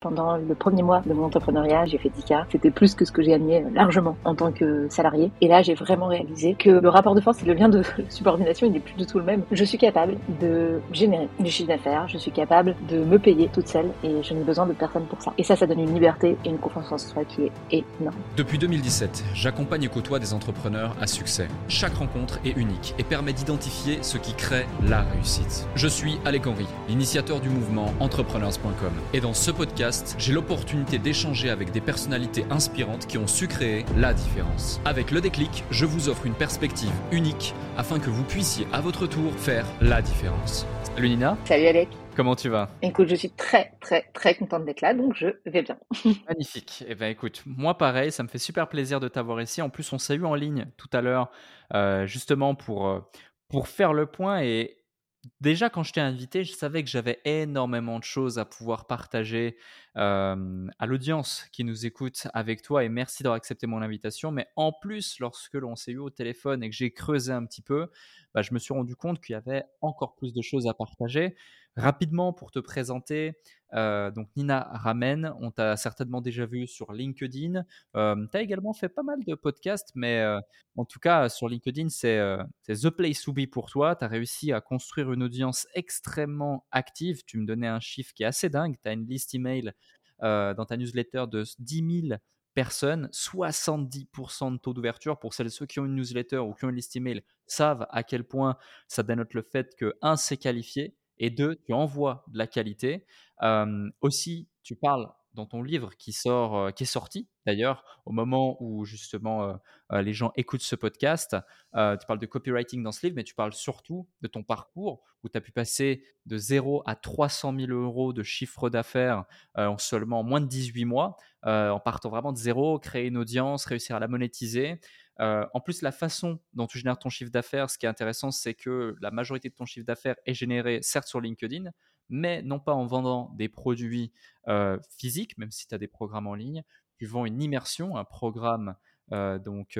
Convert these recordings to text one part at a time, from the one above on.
Pendant le premier mois de mon entrepreneuriat, j'ai fait 10K. C'était plus que ce que j'ai gagné largement en tant que salarié. Et là, j'ai vraiment réalisé que le rapport de force et le lien de subordination, il n'est plus du tout le même. Je suis capable de générer du chiffre d'affaires. Je suis capable de me payer toute seule et je n'ai besoin de personne pour ça. Et ça, ça donne une liberté et une confiance en soi qui est énorme. Depuis 2017, j'accompagne et côtoie des entrepreneurs à succès. Chaque rencontre est unique et permet d'identifier ce qui crée la réussite. Je suis Alec Henry, l'initiateur du mouvement entrepreneurs.com. Et dans ce podcast, j'ai l'opportunité d'échanger avec des personnalités inspirantes qui ont su créer la différence. Avec le déclic, je vous offre une perspective unique afin que vous puissiez à votre tour faire la différence. Salut Nina. Salut Alec. Comment tu vas? Écoute, je suis très très très contente d'être là, donc je vais bien. Magnifique. Eh bien écoute, moi pareil, ça me fait super plaisir de t'avoir ici. En plus, on s'est eu en ligne tout à l'heure, euh, justement pour, euh, pour faire le point et, Déjà, quand je t'ai invité, je savais que j'avais énormément de choses à pouvoir partager à l'audience qui nous écoute avec toi et merci d'avoir accepté mon invitation. Mais en plus, lorsque l'on s'est eu au téléphone et que j'ai creusé un petit peu, bah, je me suis rendu compte qu'il y avait encore plus de choses à partager. Rapidement, pour te présenter, euh, donc Nina Ramen, on t'a certainement déjà vu sur LinkedIn. Euh, tu as également fait pas mal de podcasts, mais euh, en tout cas, sur LinkedIn, c'est The Place to Be pour toi. Tu as réussi à construire une audience extrêmement active. Tu me donnais un chiffre qui est assez dingue. Tu as une liste email dans ta newsletter de 10 000 personnes, 70% de taux d'ouverture. Pour celles ceux qui ont une newsletter ou qui ont une liste email, savent à quel point ça dénote le fait que, un, c'est qualifié, et deux, tu envoies de la qualité. aussi, tu parles dans ton livre qui sort, qui est sorti d'ailleurs au moment où justement les gens écoutent ce podcast. tu parles de copywriting dans ce livre, mais tu parles surtout de ton parcours où tu as pu passer de 0 à 300 000 euros de chiffre d'affaires en seulement moins de 18 mois, en partant vraiment de zéro, créer une audience, réussir à la monétiser. En plus, la façon dont tu génères ton chiffre d'affaires, ce qui est intéressant, c'est que la majorité de ton chiffre d'affaires est généré certes sur LinkedIn, mais non pas en vendant des produits physiques, même si tu as des programmes en ligne, tu vends une immersion, un programme donc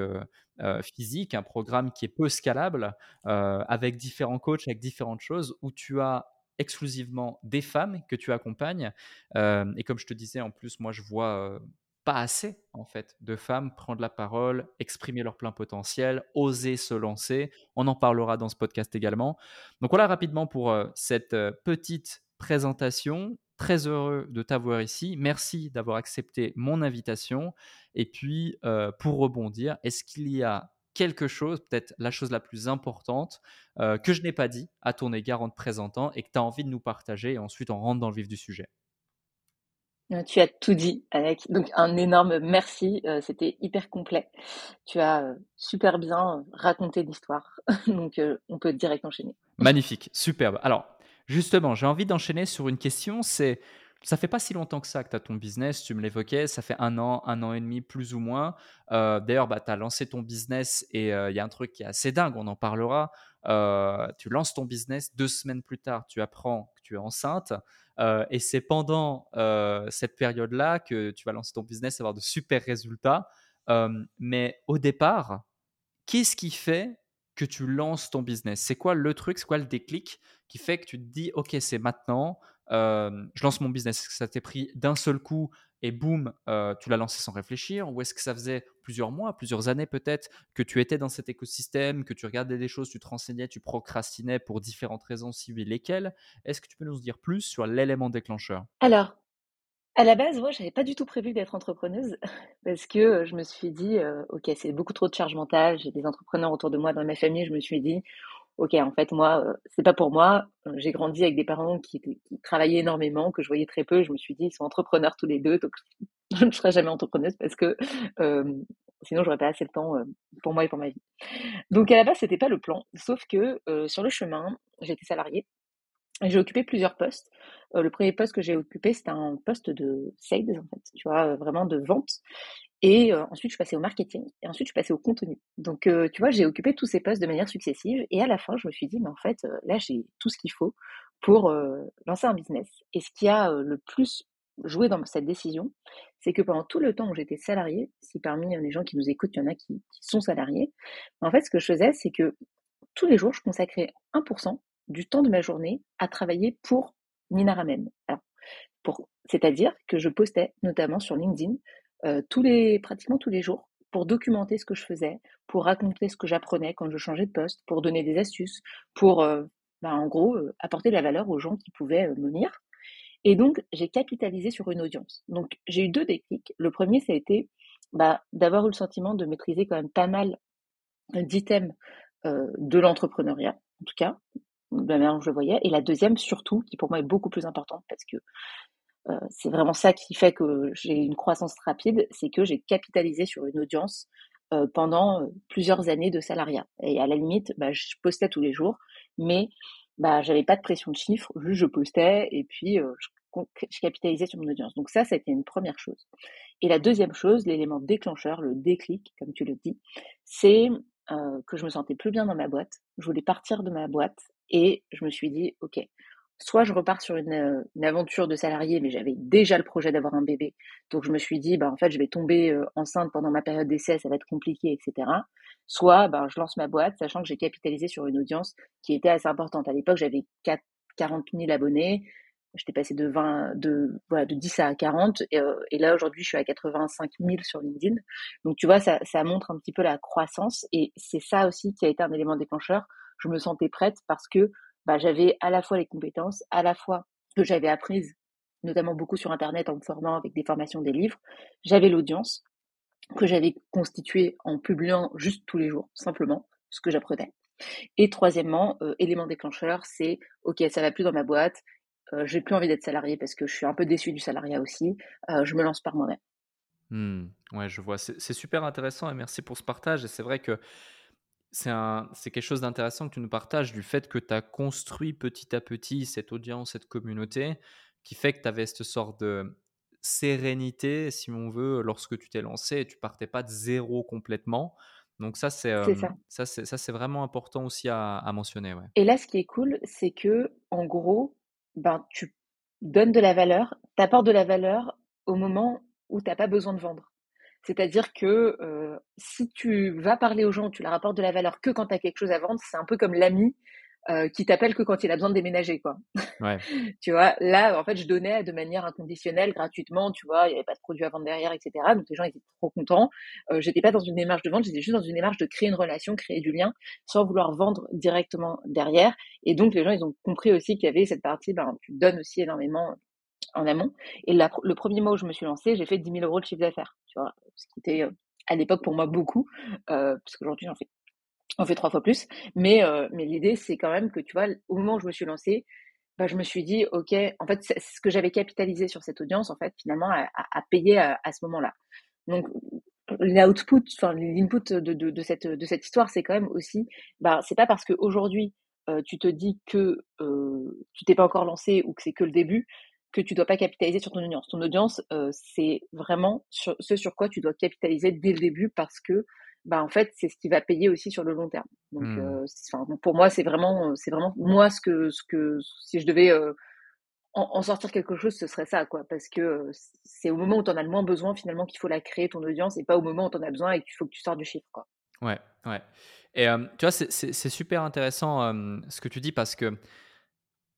physique, un programme qui est peu scalable, avec différents coachs, avec différentes choses, où tu as exclusivement des femmes que tu accompagnes. et comme je te disais, en plus, moi, je vois pas assez en fait de femmes prendre la parole, exprimer leur plein potentiel, oser se lancer. On en parlera dans ce podcast également. Donc voilà rapidement pour euh, cette euh, petite présentation. Très heureux de t'avoir ici. Merci d'avoir accepté mon invitation. Et puis euh, pour rebondir, est-ce qu'il y a quelque chose, peut-être la chose la plus importante, que je n'ai pas dit à ton égard en te présentant et que tu as envie de nous partager et ensuite on rentre dans le vif du sujet? Tu as tout dit, avec Donc, un énorme merci. Euh, c'était hyper complet. Tu as euh, super bien raconté l'histoire. Donc, on peut direct enchaîner. Magnifique, superbe. Alors, justement, j'ai envie d'enchaîner sur une question. C'est, ça fait pas si longtemps que ça que tu as ton business. Tu me l'évoquais. Ça fait un an, un an et demi, plus ou moins. D'ailleurs, bah, tu as lancé ton business et il y a un truc qui est assez dingue. On en parlera. tu lances ton business. Deux semaines plus tard, tu apprends que tu es enceinte. Euh, et c'est pendant euh, cette période-là que tu vas lancer ton business, avoir de super résultats. Euh, mais au départ, qu'est-ce qui fait que tu lances ton business? C'est quoi le truc C'est quoi le déclic qui fait que tu te dis, OK, c'est maintenant, je lance mon business? Ça t'est pris d'un seul coup et boum, tu l'as lancé sans réfléchir Ou est-ce que ça faisait plusieurs mois, plusieurs années peut-être, que tu étais dans cet écosystème, que tu regardais des choses, tu te renseignais, tu procrastinais pour différentes raisons, si oui, lesquelles? Est-ce que tu peux nous dire plus sur l'élément déclencheur? Alors, à la base, moi, j'avais pas du tout prévu d'être entrepreneuse parce que je me suis dit, ok, c'est beaucoup trop de charge mentale. J'ai des entrepreneurs autour de moi dans ma famille. Je me suis dit, ok, en fait, moi, euh, c'est pas pour moi. Euh, j'ai grandi avec des parents qui, travaillaient énormément, que je voyais très peu. Je me suis dit, ils sont entrepreneurs tous les deux, donc je ne serai jamais entrepreneuse parce que euh, sinon, j'aurais pas assez de temps pour moi et pour ma vie. Donc, à la base, c'était pas le plan. Sauf que sur le chemin, j'étais salariée. J'ai occupé plusieurs postes. le premier poste que j'ai occupé, c'était un poste de sales, en fait, tu vois, vraiment de vente. Et ensuite, je suis passée au marketing. Et ensuite, je suis passée au contenu. Donc, tu vois, j'ai occupé tous ces postes de manière successive. Et à la fin, je me suis dit, mais en fait, là, j'ai tout ce qu'il faut pour lancer un business. Et ce qui a le plus joué dans cette décision, c'est que pendant tout le temps où j'étais salariée, si parmi les gens qui nous écoutent, il y en a qui, sont salariés, en fait, ce que je faisais, c'est que tous les jours, je consacrais 1% du temps de ma journée à travailler pour Nina Ramen. C'est-à-dire que je postais notamment sur LinkedIn euh, tous les, pratiquement tous les jours pour documenter ce que je faisais, pour raconter ce que j'apprenais quand je changeais de poste, pour donner des astuces, pour, euh, bah, en gros, euh, apporter de la valeur aux gens qui pouvaient me lire. Et donc, j'ai capitalisé sur une audience. Donc, j'ai eu deux déclics. Le premier, ça a été bah, d'avoir eu le sentiment de maîtriser quand même pas mal d'items de l'entrepreneuriat, en tout cas, de la manière dont je le voyais. Et la deuxième, surtout, qui pour moi est beaucoup plus importante, parce que euh, c'est vraiment ça qui fait que j'ai une croissance rapide, c'est que j'ai capitalisé sur une audience euh, pendant euh, plusieurs années de salariat. Et à la limite, bah, je postais tous les jours, mais bah, j'avais pas de pression de chiffres, juste je postais et puis je, je, capitalisais sur mon audience. Donc ça, ça a été une première chose. Et la deuxième chose, l'élément déclencheur, le déclic, comme tu le dis, c'est que je me sentais plus bien dans ma boîte. Je voulais partir de ma boîte et je me suis dit, ok, soit je repars sur une, une aventure de salarié, mais j'avais déjà le projet d'avoir un bébé. Donc je me suis dit, bah, en fait, je vais tomber enceinte pendant ma période d'essai, ça va être compliqué, etc. Soit bah, je lance ma boîte, sachant que j'ai capitalisé sur une audience qui était assez importante. À l'époque, j'avais 40 000 abonnés. J'étais passé de 20, de, voilà, de 10 à 40. Et, et là, aujourd'hui, je suis à 85 000 sur LinkedIn. Donc, tu vois, ça, ça montre un petit peu la croissance. Et c'est ça aussi qui a été un élément déclencheur. Je me sentais prête parce que bah, j'avais à la fois les compétences, à la fois que j'avais apprises, notamment beaucoup sur Internet en me formant avec des formations, des livres. J'avais l'audience que j'avais constituée en publiant juste tous les jours, simplement, ce que j'apprenais. Et troisièmement, euh, élément déclencheur, c'est ok, ça va plus dans ma boîte, euh, j'ai plus envie d'être salarié parce que je suis un peu déçu du salariat aussi, euh, je me lance par moi-même. Mmh, ouais, je vois. C'est super intéressant et merci pour ce partage. Et c'est vrai que c'est quelque chose d'intéressant que tu nous partages du fait que tu as construit petit à petit cette audience, cette communauté, qui fait que tu avais cette sorte de sérénité, si on veut, lorsque tu t'es lancé, et tu partais pas de zéro complètement. Donc ça, c'est ça. Ça, c'est vraiment important aussi à, mentionner. Ouais. Et là, ce qui est cool, c'est que en gros, ben, tu donnes de la valeur, tu apportes de la valeur au moment où tu n'as pas besoin de vendre. C'est-à-dire que euh, si tu vas parler aux gens, tu leur apportes de la valeur que quand tu as quelque chose à vendre, c'est un peu comme l'ami euh, qui t'appelle que quand il a besoin de déménager, quoi. Ouais. tu vois, là, en fait, je donnais de manière inconditionnelle, gratuitement, tu vois, il n'y avait pas de produit à vendre derrière, etc. Donc les gens étaient trop contents. Euh, j'étais pas dans une démarche de vente, j'étais juste dans une démarche de créer une relation, créer du lien, sans vouloir vendre directement derrière. Et donc les gens, ils ont compris aussi qu'il y avait cette partie, ben, tu donnes aussi énormément en amont. Et le premier mois où je me suis lancée, j'ai fait 10 000 euros de chiffre d'affaires, tu vois, ce qui était euh, à l'époque pour moi beaucoup, euh, parce qu'aujourd'hui j'en fais, j'en fais trois fois plus. Mais, euh, mais l'idée, c'est quand même que, tu vois, au moment où je me suis lancée, bah, je me suis dit, OK, en fait, c'est ce que j'avais capitalisé sur cette audience, en fait, finalement, à, à, payer à, ce moment-là. Donc, l'output, enfin, l'input de, de, de, cette, de cette histoire, c'est quand même aussi, bah, c'est pas parce qu'aujourd'hui, euh, tu te dis que euh, tu t'es pas encore lancé ou que c'est que le début que tu dois pas capitaliser sur ton audience. Ton audience, euh, c'est vraiment sur, ce sur quoi tu dois capitaliser dès le début parce que, bah, en fait, c'est ce qui va payer aussi sur le long terme. Donc, mmh. euh, pour moi, c'est vraiment, c'est vraiment moi ce que, ce que, si je devais euh, en, sortir quelque chose, ce serait ça, quoi, parce que c'est au moment où tu en as le moins besoin finalement qu'il faut la créer ton audience et pas au moment où tu en as besoin et qu'il faut que tu sortes du chiffre, quoi. Ouais, ouais. Et tu vois, c'est super intéressant ce que tu dis parce que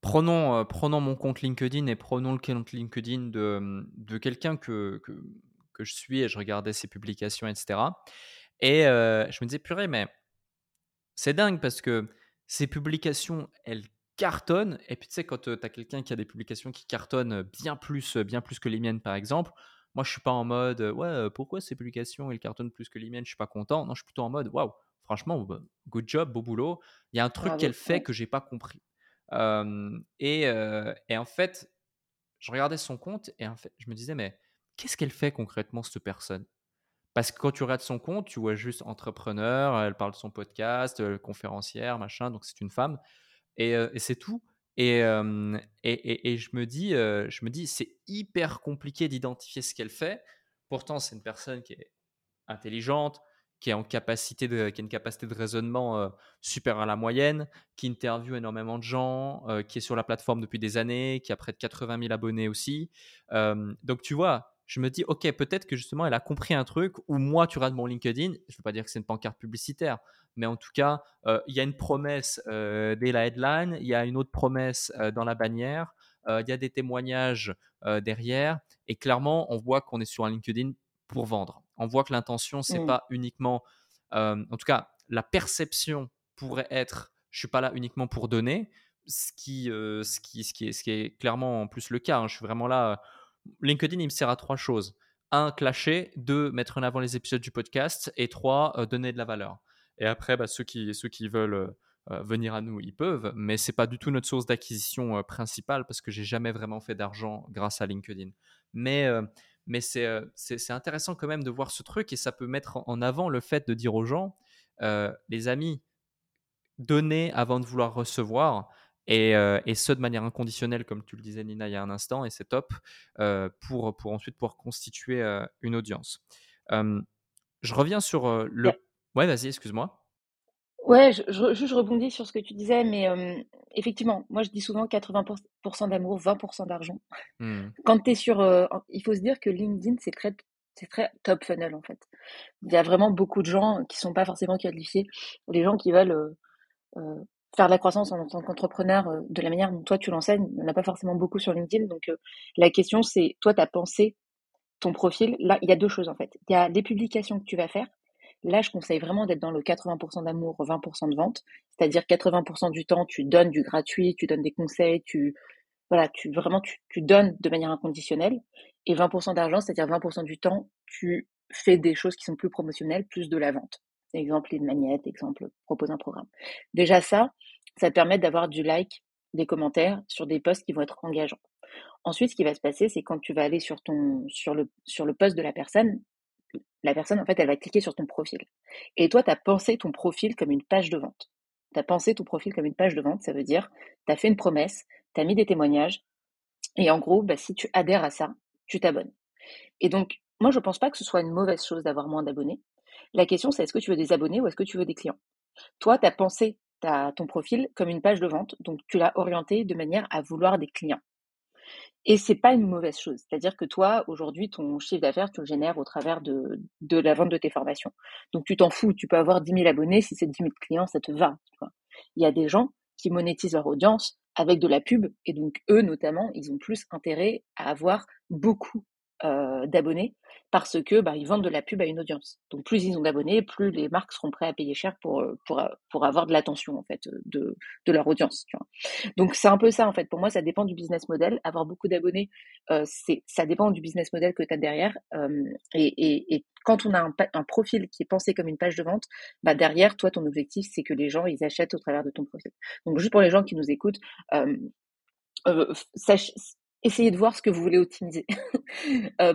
Prenons, euh, prenons mon compte LinkedIn et prenons le compte LinkedIn de, de quelqu'un que, que, que, je suis et je regardais ses publications, etc. Et euh, je me disais, purée, mais c'est dingue parce que ces publications, elles cartonnent. Et puis, tu sais, quand euh, tu as quelqu'un qui a des publications qui cartonnent bien plus, bien plus que les miennes, par exemple, moi, je suis pas en mode, ouais, pourquoi ces publications, elles cartonnent plus que les miennes, je suis pas content. Non, je suis plutôt en mode, waouh, franchement, bah, good job, beau boulot. Il y a un truc qu'elle fait que j'ai pas compris et, en fait, je regardais son compte et en fait, je me disais, mais qu'est-ce qu'elle fait concrètement, cette personne? Parce que quand tu regardes son compte, tu vois juste entrepreneur, elle parle de son podcast, conférencière, machin, donc c'est une femme, et, et c'est tout. Et, et, et, je me dis, je me dis, c'est hyper compliqué d'identifier ce qu'elle fait. Pourtant, c'est une personne qui est intelligente, qui a une capacité de raisonnement euh, super à la moyenne, qui interviewe énormément de gens, euh, qui est sur la plateforme depuis des années, qui a près de 80 000 abonnés aussi. Euh, donc tu vois, je me dis, ok, peut-être que justement elle a compris un truc, ou moi tu regardes mon LinkedIn, je ne veux pas dire que c'est une pancarte publicitaire, mais en tout cas, il y a une promesse dès la headline, il y a une autre promesse dans la bannière, il y a des témoignages derrière, et clairement, on voit qu'on est sur un LinkedIn pour vendre. On voit que l'intention, c'est Mmh. pas uniquement, en tout cas, la perception pourrait être, je suis pas là uniquement pour donner, ce qui, ce qui, ce qui, est, ce qui est clairement en plus le cas. Hein. Je suis vraiment là. LinkedIn, il me sert à trois choses. Un, clasher. Deux, mettre en avant les épisodes du podcast. Et trois, donner de la valeur. Et après, bah, ceux, qui, ceux qui veulent venir à nous, ils peuvent, mais c'est pas du tout notre source d'acquisition principale parce que j'ai jamais vraiment fait d'argent grâce à LinkedIn. Mais, mais c'est, c'est, intéressant quand même de voir ce truc et ça peut mettre en avant le fait de dire aux gens, les amis, donnez avant de vouloir recevoir. Et, et, ce de manière inconditionnelle, comme tu le disais Nina il y a un instant, et c'est top pour, pour ensuite pouvoir constituer une audience. je reviens sur le... Ouais, vas-y, excuse-moi. Ouais, je, je, je, rebondis sur ce que tu disais, mais effectivement, moi je dis souvent 80% d'amour, 20% d'argent. Mmh. Quand tu es sur. il faut se dire que LinkedIn, c'est très, c'est très top funnel en fait. Il y a vraiment beaucoup de gens qui sont pas forcément qualifiés, les gens qui veulent faire de la croissance en tant qu'entrepreneur de la manière dont toi tu l'enseignes. Il n'y en a pas forcément beaucoup sur LinkedIn. Donc la question, c'est toi, tu as pensé ton profil? Là, il y a deux choses en fait. Il y a les publications que tu vas faire Là, je conseille vraiment d'être dans le 80% d'amour, 20% de vente. C'est-à-dire 80% du temps, tu donnes du gratuit, tu donnes des conseils, tu voilà, tu vraiment tu, tu donnes de manière inconditionnelle. Et 20% d'argent, c'est-à-dire 20% du temps, tu fais des choses qui sont plus promotionnelles, plus de la vente. Exemple, une magnette, exemple, propose un programme. Déjà ça, ça te permet d'avoir du like, des commentaires sur des posts qui vont être engageants. Ensuite, ce qui va se passer, c'est quand tu vas aller sur ton sur le sur le post de la personne, la personne, en fait, elle va cliquer sur ton profil. Et toi, tu as pensé ton profil comme une page de vente. Tu as pensé ton profil comme une page de vente, ça veut dire, tu as fait une promesse, tu as mis des témoignages, et en gros, bah, si tu adhères à ça, tu t'abonnes. Et donc, moi, je ne pense pas que ce soit une mauvaise chose d'avoir moins d'abonnés. La question, c'est est-ce que tu veux des abonnés ou est-ce que tu veux des clients? Toi, tu as pensé ton profil comme une page de vente, donc tu l'as orienté de manière à vouloir des clients. Et c'est pas une mauvaise chose. C'est-à-dire que toi, aujourd'hui, ton chiffre d'affaires, tu le génères au travers de, de la vente de tes formations. Donc, tu t'en fous. Tu peux avoir 10 000 abonnés. Si c'est 10 000 clients, ça te va. Il y a des gens qui monétisent leur audience avec de la pub. Et donc, eux, notamment, ils ont plus intérêt à avoir beaucoup euh, d'abonnés parce que bah, ils vendent de la pub à une audience. Donc plus ils ont d'abonnés, plus les marques seront prêtes à payer cher pour euh, euh, avoir de l'attention en fait de, leur audience. Donc c'est un peu ça en fait. Pour moi, ça dépend du business model. Avoir beaucoup d'abonnés, ça dépend du business model que tu as derrière. Et, quand on a un, profil qui est pensé comme une page de vente, bah derrière, toi, ton objectif, c'est que les gens ils achètent au travers de ton profil. Donc juste pour les gens qui nous écoutent. Essayez de voir ce que vous voulez optimiser. euh,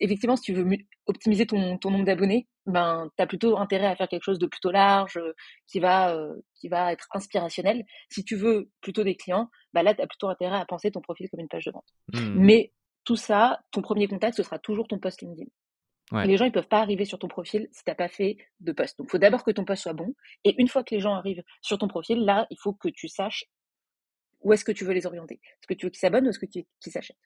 effectivement, si tu veux optimiser ton, ton nombre d'abonnés, ben, tu as plutôt intérêt à faire quelque chose de plutôt large, euh, qui, va, euh, qui va être inspirationnel. Si tu veux plutôt des clients, ben là, tu as plutôt intérêt à penser ton profil comme une page de vente. Mmh. Mais tout ça, ton premier contact, ce sera toujours ton post LinkedIn. Ouais. Les gens, ils peuvent pas arriver sur ton profil si tu n'as pas fait de post. Donc, il faut d'abord que ton post soit bon. Et une fois que les gens arrivent sur ton profil, là, il faut que tu saches où est-ce que tu veux les orienter? Est-ce que tu veux qu'ils s'abonnent ou est-ce que tu veux qu'ils s'achètent?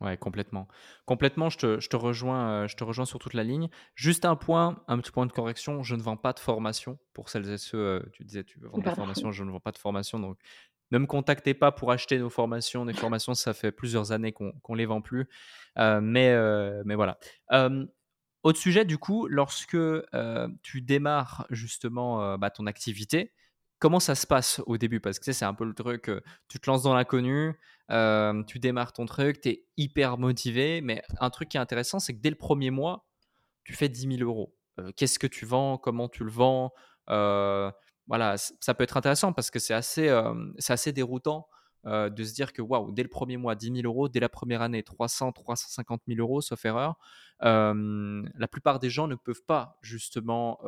Ouais, complètement. Complètement, je te, je te rejoins, euh, je te rejoins sur toute la ligne. Juste un point, un petit point de correction, je ne vends pas de formation. Pour celles et ceux, euh, tu disais, tu veux vendre des formations, je ne vends pas de formation. Donc, ne me contactez pas pour acheter nos formations. Les formations, ça fait plusieurs années qu'on ne les vend plus. Euh, mais, mais voilà. autre sujet, du coup, lorsque tu démarres justement bah, ton activité, comment ça se passe au début? Parce que c'est un peu le truc, tu te lances dans l'inconnu, euh, tu démarres ton truc, tu es hyper motivé, mais un truc qui est intéressant, c'est que dès le premier mois, tu fais 10 000 euros. Euh, qu'est-ce que tu vends? Comment tu le vends? Euh, Voilà, ça peut être intéressant parce que c'est assez déroutant de se dire que waouh, dès le premier mois, 10 000 euros, dès la première année, 300, 350 000 euros, sauf erreur. la plupart des gens ne peuvent pas justement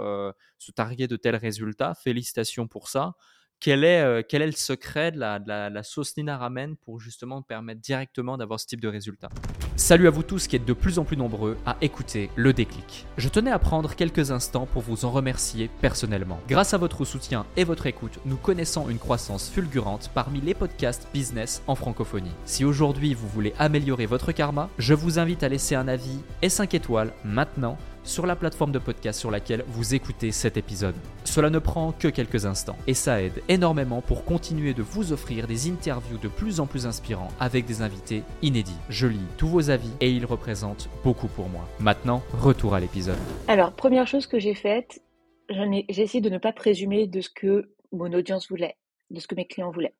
se targuer de tels résultats. Félicitations pour ça quel est, euh, quel est le secret de la, de la, sauce Nina Ramen pour justement permettre directement d'avoir ce type de résultat? Salut à vous tous qui êtes de plus en plus nombreux à écouter le déclic. Je tenais à prendre quelques instants pour vous en remercier personnellement. Grâce à votre soutien et votre écoute, nous connaissons une croissance fulgurante parmi les podcasts business en francophonie. Si aujourd'hui vous voulez améliorer votre karma, je vous invite à laisser un avis et 5 étoiles maintenant sur la plateforme de podcast sur laquelle vous écoutez cet épisode. Cela ne prend que quelques instants et ça aide énormément pour continuer de vous offrir des interviews de plus en plus inspirants avec des invités inédits. Je lis tous vos avis et ils représentent beaucoup pour moi. Maintenant, retour à l'épisode. Alors, première chose que j'ai faite, j'ai essayé de ne pas présumer de ce que mon audience voulait, de ce que mes clients voulaient.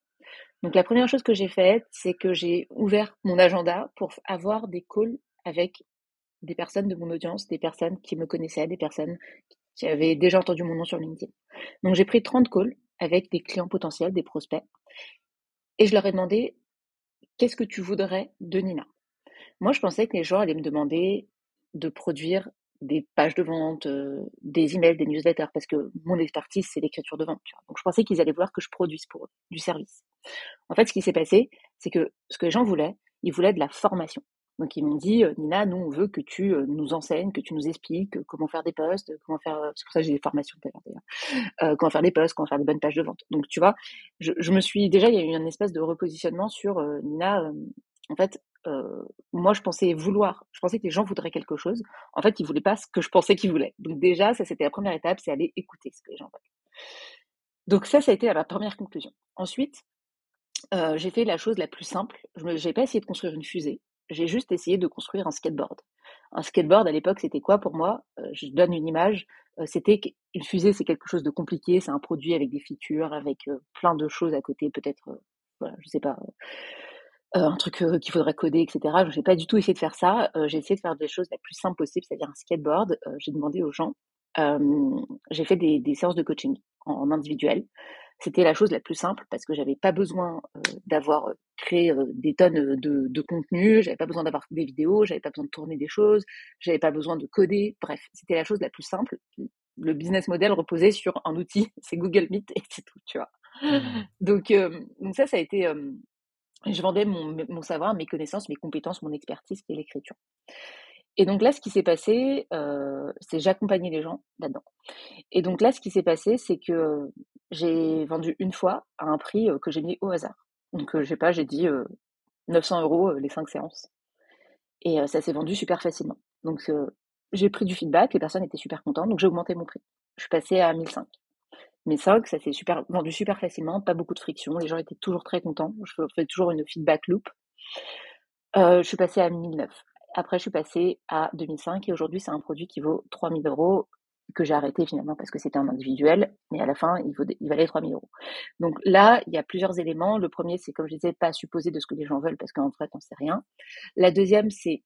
Donc la première chose que j'ai faite, c'est que j'ai ouvert mon agenda pour avoir des calls avec des personnes de mon audience, des personnes qui me connaissaient, des personnes qui avaient déjà entendu mon nom sur LinkedIn. Donc j'ai pris 30 calls avec des clients potentiels, des prospects, et je leur ai demandé qu'est-ce que tu voudrais de Nina? Moi, je pensais que les gens allaient me demander de produire des pages de vente, euh, des emails, des newsletters, parce que mon expertise, c'est l'écriture de vente. Donc je pensais qu'ils allaient vouloir que je produise pour eux du service. En fait, ce qui s'est passé, c'est que ce que les gens voulaient, ils voulaient de la formation. Donc ils m'ont dit, Nina, nous on veut que tu nous enseignes, que tu nous expliques comment faire des posts, comment faire, c'est pour ça j'ai des formations d'ailleurs, comment faire des posts, comment faire des bonnes pages de vente. Donc tu vois, je, me suis déjà, il y a eu un espèce de repositionnement sur Nina. en fait, moi je pensais vouloir, je pensais que les gens voudraient quelque chose. En fait, ils voulaient pas ce que je pensais qu'ils voulaient. Donc déjà, ça c'était la première étape, c'est aller écouter ce que les gens veulent. Donc ça, ça a été ma première conclusion. Ensuite, euh, j'ai fait la chose la plus simple. Je n'ai pas essayé de construire une fusée j'ai juste essayé de construire un skateboard. Un skateboard à l'époque, c'était quoi pour moi? Euh, Je donne une image. Euh, c'était une fusée, c'est quelque chose de compliqué. C'est un produit avec des features, avec euh, plein de choses à côté, peut-être, voilà, je sais pas, un truc qu'il faudrait coder, etc. Je n'ai pas du tout essayé de faire ça. j'ai essayé de faire des choses la plus simple possible, c'est-à-dire un skateboard. j'ai demandé aux gens. j'ai fait des, des, séances de coaching en individuel. C'était la chose la plus simple parce que j'avais pas besoin d'avoir créé des tonnes de, de contenu, j'avais pas besoin d'avoir des vidéos, j'avais pas besoin de tourner des choses, j'avais pas besoin de coder. Bref, c'était la chose la plus simple. Le business model reposait sur un outil, c'est Google Meet et c'est tout, tu vois. Mmh. Donc, donc ça, ça a été. je vendais mon, mon savoir, mes connaissances, mes compétences, mon expertise qui est l'écriture. Et donc là, ce qui s'est passé, euh, c'est j'accompagnais les gens là-dedans. Et donc là, ce qui s'est passé, c'est que j'ai vendu une fois à un prix que j'ai mis au hasard. Donc, je sais pas, j'ai dit 900 euros les cinq séances. Et ça s'est vendu super facilement. Donc, j'ai pris du feedback, les personnes étaient super contentes, donc j'ai augmenté mon prix. Je suis passée à 1005. 1005, ça s'est vendu super facilement, pas beaucoup de friction, les gens étaient toujours très contents. Je fais toujours une feedback loop. je suis passée à 1009. Après, je suis passée à 2005 et aujourd'hui, c'est un produit qui vaut 3000 euros que j'ai arrêté finalement parce que c'était un individuel, mais à la fin, il, vaut, il valait 3000 euros. Donc là, il y a plusieurs éléments. Le premier, c'est comme je disais, pas supposer de ce que les gens veulent parce qu'en fait, on sait rien. La deuxième, c'est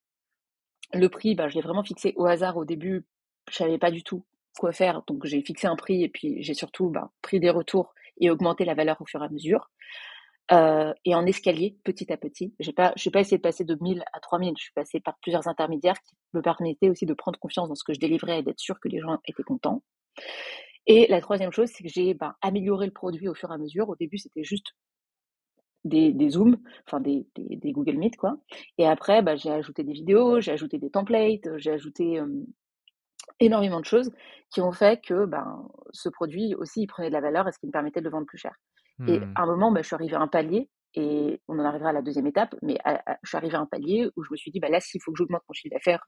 le prix. Ben, je l'ai vraiment fixé au hasard au début. Je savais pas du tout quoi faire, donc j'ai fixé un prix et puis j'ai surtout ben, pris des retours et augmenté la valeur au fur et à mesure. Euh, et en escalier, petit à petit. Je n'ai pas essayé de passer de 1000 à 3000. Je suis passée par plusieurs intermédiaires qui me permettaient aussi de prendre confiance dans ce que je délivrais et d'être sûr que les gens étaient contents. Et la troisième chose, c'est que j'ai ben, amélioré le produit au fur et à mesure. Au début, c'était juste des, des Zooms, enfin des, des, Google Meet, quoi. Et après, ben, j'ai ajouté des vidéos, j'ai ajouté des templates, j'ai ajouté énormément de choses qui ont fait que ben, ce produit aussi, il prenait de la valeur et ce qui me permettait de le vendre plus cher. Et mmh. à un moment, bah, je suis arrivée à un palier, et on en arrivera à la deuxième étape, mais je suis arrivée à un palier où je me suis dit, bah, là, s'il faut que j'augmente mon chiffre d'affaires,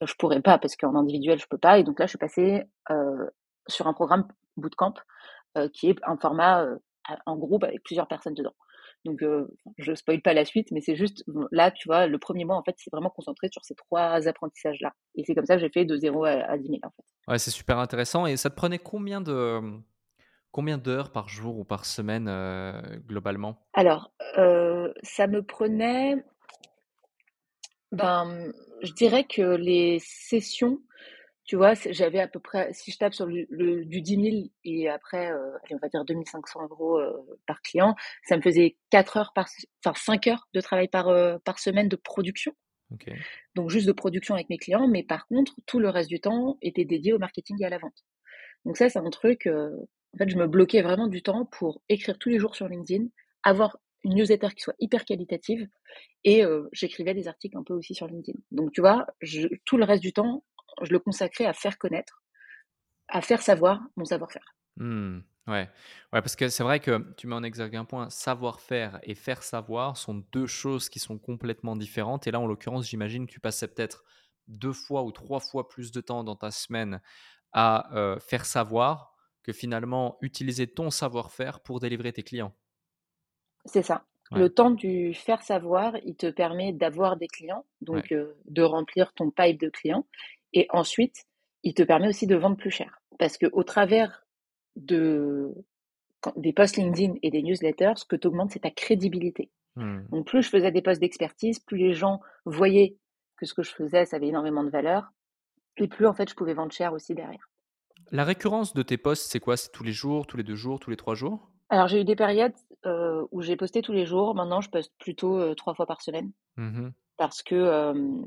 bah, je pourrais pas, parce qu'en individuel, je peux pas. Et donc là, je suis passée euh, sur un programme bootcamp, euh, qui est un format euh, en groupe avec plusieurs personnes dedans. Donc, je spoil pas la suite, mais c'est juste, là, tu vois, le premier mois, en fait, c'est vraiment concentré sur ces trois apprentissages-là. Et c'est comme ça que j'ai fait de 0 à, à 10 000, en fait. Ouais, c'est super intéressant. Et ça te prenait combien de Combien d'heures par jour ou par semaine euh, globalement? Alors, euh, ça me prenait, ben, je dirais que les sessions, tu vois, j'avais à peu près, si je tape sur le, du 10 000 et après, euh, allez, on va dire 2500 euros par client, ça me faisait 4 heures par, enfin 5 heures de travail par, par semaine de production. Donc juste de production avec mes clients, mais par contre, tout le reste du temps était dédié au marketing et à la vente. Donc ça, c'est un truc, en fait, je me bloquais vraiment du temps pour écrire tous les jours sur LinkedIn, avoir une newsletter qui soit hyper qualitative et j'écrivais des articles un peu aussi sur LinkedIn. Donc tu vois, tout le reste du temps, je le consacrais à faire connaître, à faire savoir mon savoir-faire. Mmh. Ouais. ouais, parce que c'est vrai que tu mets en exergue un point, savoir-faire et faire savoir sont deux choses qui sont complètement différentes. Et là, en l'occurrence, j'imagine que tu passais peut-être deux fois ou trois fois plus de temps dans ta semaine à faire savoir que finalement utiliser ton savoir-faire pour délivrer tes clients? C'est ça. Le temps du faire savoir, il te permet d'avoir des clients, donc de remplir ton pipe de clients. Et ensuite, il te permet aussi de vendre plus cher. Parce que au travers de, des posts LinkedIn et des newsletters, ce que tu augmentes, c'est ta crédibilité. Mmh. Donc plus je faisais des posts d'expertise, plus les gens voyaient que ce que je faisais, ça avait énormément de valeur, et plus en fait je pouvais vendre cher aussi derrière. La récurrence de tes posts, c'est quoi? C'est tous les jours, tous les deux jours, tous les trois jours? Alors j'ai eu des périodes euh, où j'ai posté tous les jours. Maintenant, je poste plutôt euh, trois fois par semaine mmh parce que euh,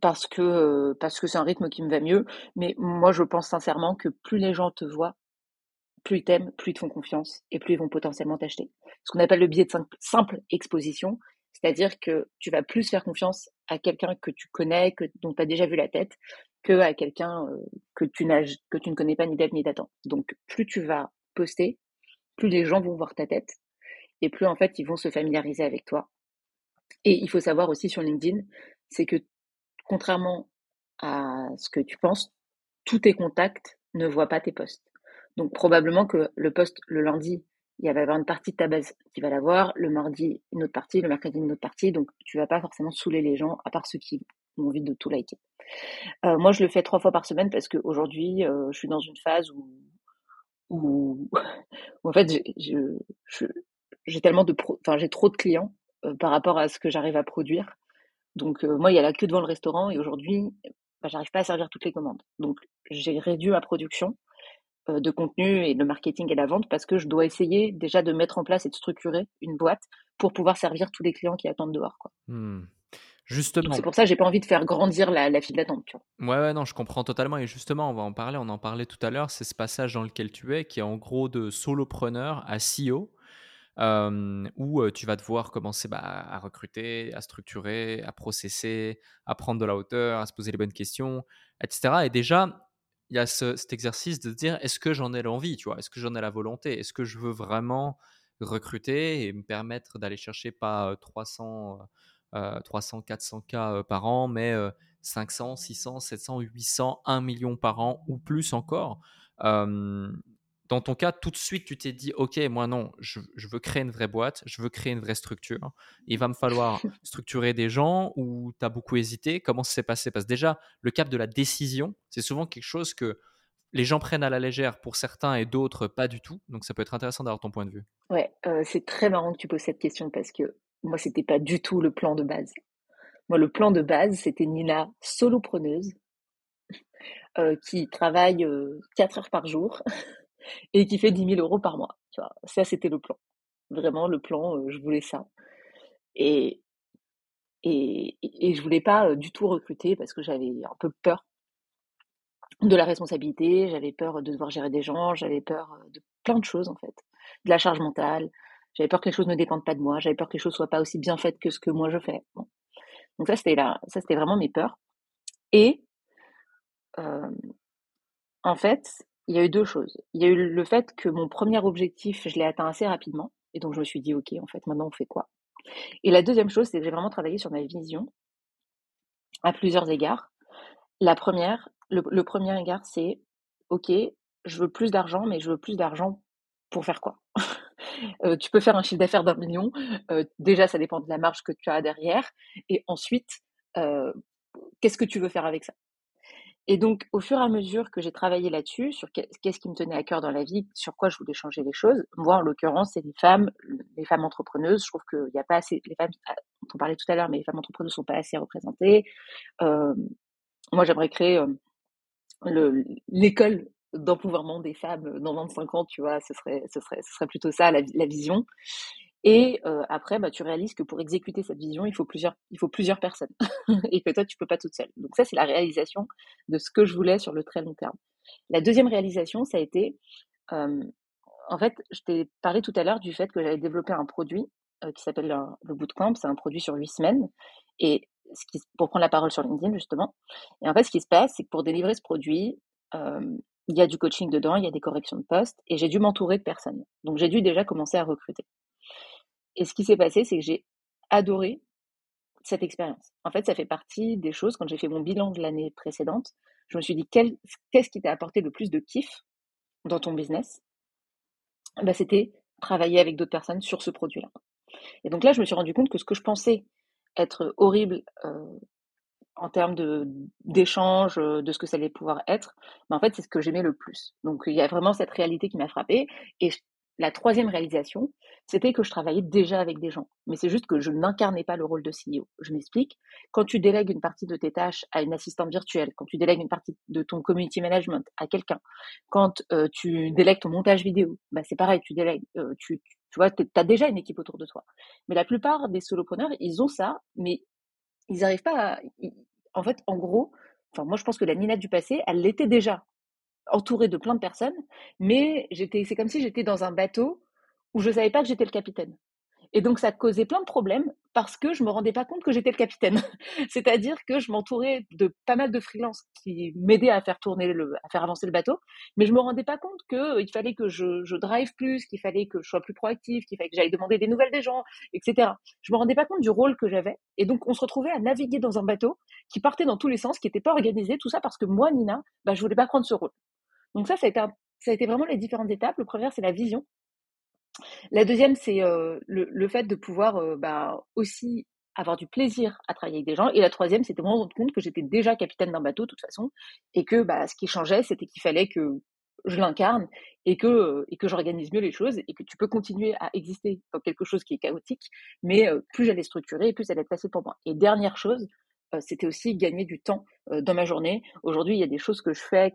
parce que parce que c'est un rythme qui me va mieux. Mais moi, je pense sincèrement que plus les gens te voient, plus ils t'aiment, plus ils te font confiance et plus ils vont potentiellement t'acheter. Ce qu'on appelle le biais de simple exposition, c'est-à-dire que tu vas plus faire confiance à quelqu'un que tu connais, que, dont tu as déjà vu la tête, que à quelqu'un que, tu que tu ne connais pas ni d'elle ni d'Adam. Donc plus tu vas poster, plus les gens vont voir ta tête et plus en fait ils vont se familiariser avec toi. Et il faut savoir aussi sur LinkedIn, c'est que contrairement à ce que tu penses, tous tes contacts ne voient pas tes posts. Donc probablement que le post le lundi, il va y avoir une partie de ta base qui va l'avoir, le mardi une autre partie, le mercredi une autre partie, donc tu vas pas forcément saouler les gens, à part ceux qui ont envie de tout liker. Euh, moi, je le fais trois fois par semaine parce qu'aujourd'hui, euh, je suis dans une phase où, où, en fait, j'ai tellement de, enfin, j'ai trop de clients euh, par rapport à ce que j'arrive à produire. Donc moi, il y a la queue devant le restaurant et aujourd'hui, bah, j'arrive pas à servir toutes les commandes. Donc j'ai réduit ma production euh, de contenu et de marketing et la vente parce que je dois essayer déjà de mettre en place et de structurer une boîte pour pouvoir servir tous les clients qui attendent dehors. Quoi. Mmh. Justement. C'est pour ça que j'ai pas envie de faire grandir la, la file d'attente. Ouais, ouais, non, je comprends totalement. Et justement, on va en parler. On en parlait tout à l'heure. C'est ce passage dans lequel tu es, qui est en gros de solopreneur à CEO, euh, où euh, tu vas devoir commencer bah, à recruter, à structurer, à processer, à prendre de la hauteur, à se poser les bonnes questions, etc. Et déjà, il y a cet exercice de dire est-ce que j'en ai l'envie, tu vois, est-ce que j'en ai la volonté, est-ce que je veux vraiment recruter et me permettre d'aller chercher pas 300, 300 400 cas par an, mais 500, 600, 700, 800, 1 million par an ou plus encore? Dans ton cas, tout de suite, tu t'es dit, OK, moi non, je, veux créer une vraie boîte, je veux créer une vraie structure. Il va me falloir structurer des gens ou tu as beaucoup hésité. Comment ça s'est passé? Parce que déjà, le cap de la décision, c'est souvent quelque chose que les gens prennent à la légère pour certains et d'autres pas du tout. Donc ça peut être intéressant d'avoir ton point de vue. Ouais, euh, c'est très marrant que tu poses cette question parce que moi, c'était pas du tout le plan de base. Moi, le plan de base, c'était Nina solopreneuse euh, qui travaille euh, 4 heures par jour et qui fait 10 000 euros par mois. Tu vois, ça, c'était le plan. Vraiment, le plan, euh, je voulais ça. Et, et, et je voulais pas euh, du tout recruter parce que j'avais un peu peur de la responsabilité, j'avais peur de devoir gérer des gens, j'avais peur euh, de plein de choses en fait, de la charge mentale, j'avais peur que les choses ne dépendent pas de moi, j'avais peur que les choses soient pas aussi bien faites que ce que moi je fais. Donc ça c'était là, ça c'était vraiment mes peurs. Et en fait, il y a eu deux choses. Il y a eu le fait que mon premier objectif, je l'ai atteint assez rapidement. Et donc, je me suis dit, OK, en fait, maintenant, on fait quoi? Et la deuxième chose, c'est que j'ai vraiment travaillé sur ma vision à plusieurs égards. La première, le, premier égard, c'est, OK, je veux plus d'argent, mais je veux plus d'argent pour faire quoi? Euh, Tu peux faire un chiffre d'affaires d'un million. Euh, déjà, ça dépend de la marge que tu as derrière. Et ensuite, euh, qu'est-ce que tu veux faire avec ça? Et donc, au fur et à mesure que j'ai travaillé là-dessus, sur qu'est-ce qui me tenait à cœur dans la vie, sur quoi je voulais changer les choses, moi, en l'occurrence, c'est les femmes, les femmes entrepreneuses. Je trouve qu'il n'y a pas assez, les femmes, ah, on parlait tout à l'heure, mais les femmes entrepreneuses ne sont pas assez représentées. Euh, moi, j'aimerais créer euh, l'école d'empouvoirment des femmes dans 25 ans, tu vois, ce serait, ce serait, ce serait plutôt ça la vision. Et après, bah, tu réalises que pour exécuter cette vision, il faut plusieurs, il faut plusieurs personnes et que toi, tu peux pas toute seule. Donc ça, c'est la réalisation de ce que je voulais sur le très long terme. La deuxième réalisation, ça a été, en fait, je t'ai parlé tout à l'heure du fait que j'avais développé un produit qui s'appelle le bootcamp. C'est un produit sur huit semaines. Et ce qui, pour prendre la parole sur LinkedIn, justement. Et en fait, ce qui se passe, c'est que pour délivrer ce produit, il y a du coaching dedans, il y a des corrections de poste, et j'ai dû m'entourer de personnes. Donc, j'ai dû déjà commencer à recruter. Et ce qui s'est passé, c'est que j'ai adoré cette expérience. En fait, ça fait partie des choses, quand j'ai fait mon bilan de l'année précédente, je me suis dit, qu'est-ce qui t'a apporté le plus de kiff dans ton business? Bah, C'était travailler avec d'autres personnes sur ce produit-là. Et donc là, je me suis rendu compte que ce que je pensais être horrible en termes d'échange, de ce que ça allait pouvoir être, mais en fait, c'est ce que j'aimais le plus. Donc, il y a vraiment cette réalité qui m'a frappée. Et la troisième réalisation, c'était que je travaillais déjà avec des gens. Mais c'est juste que je n'incarnais pas le rôle de CEO. Je m'explique. Quand tu délègues une partie de tes tâches à une assistante virtuelle, quand tu délègues une partie de ton community management à quelqu'un, quand tu délègues ton montage vidéo, bah c'est pareil, tu délègues, tu, tu vois, tu as déjà une équipe autour de toi. Mais la plupart des solopreneurs, ils ont ça, mais ils n'arrivent pas à... En fait, en gros, enfin, moi je pense que la Nina du passé, elle l'était déjà entourée de plein de personnes, mais j'étais, c'est comme si j'étais dans un bateau où je ne savais pas que j'étais le capitaine. Et donc, ça causait plein de problèmes parce que je me rendais pas compte que j'étais le capitaine. C'est-à-dire que je m'entourais de pas mal de freelances qui m'aidaient à faire tourner le, à faire avancer le bateau, mais je me rendais pas compte qu'il euh, fallait que je, drive plus, qu'il fallait que je sois plus proactif, qu'il fallait que j'aille demander des nouvelles des gens, etc. Je me rendais pas compte du rôle que j'avais. Et donc, on se retrouvait à naviguer dans un bateau qui partait dans tous les sens, qui n'était pas organisé, tout ça parce que moi, Nina, bah, je voulais pas prendre ce rôle. Donc ça, ça a été, vraiment les différentes étapes. Le premier, c'est la vision. La deuxième, c'est le, fait de pouvoir bah, aussi avoir du plaisir à travailler avec des gens. Et la troisième, c'était me rendre compte que j'étais déjà capitaine d'un bateau de toute façon, et que bah, ce qui changeait, c'était qu'il fallait que je l'incarne et que, j'organise mieux les choses et que tu peux continuer à exister dans quelque chose qui est chaotique, mais plus j'allais structurer, plus ça allait être facile pour moi. Et dernière chose, c'était aussi gagner du temps dans ma journée. Aujourd'hui, il y a des choses que je fais,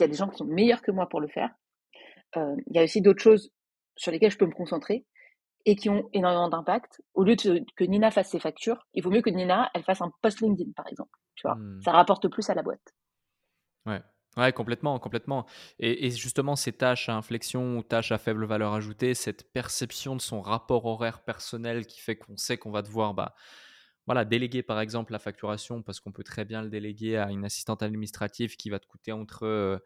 il y a des gens qui sont meilleurs que moi pour le faire. il y a aussi d'autres choses sur lesquels je peux me concentrer et qui ont énormément d'impact. Au lieu de, que Nina fasse ses factures, il vaut mieux que Nina, elle fasse un post LinkedIn, par exemple. Tu vois, mmh. ça rapporte plus à la boîte. Ouais. Ouais, complètement, complètement. Et, justement, ces tâches à inflexion ou tâches à faible valeur ajoutée, cette perception de son rapport horaire personnel qui fait qu'on sait qu'on va devoir bah, voilà, déléguer par exemple la facturation parce qu'on peut très bien le déléguer à une assistante administrative qui va te coûter entre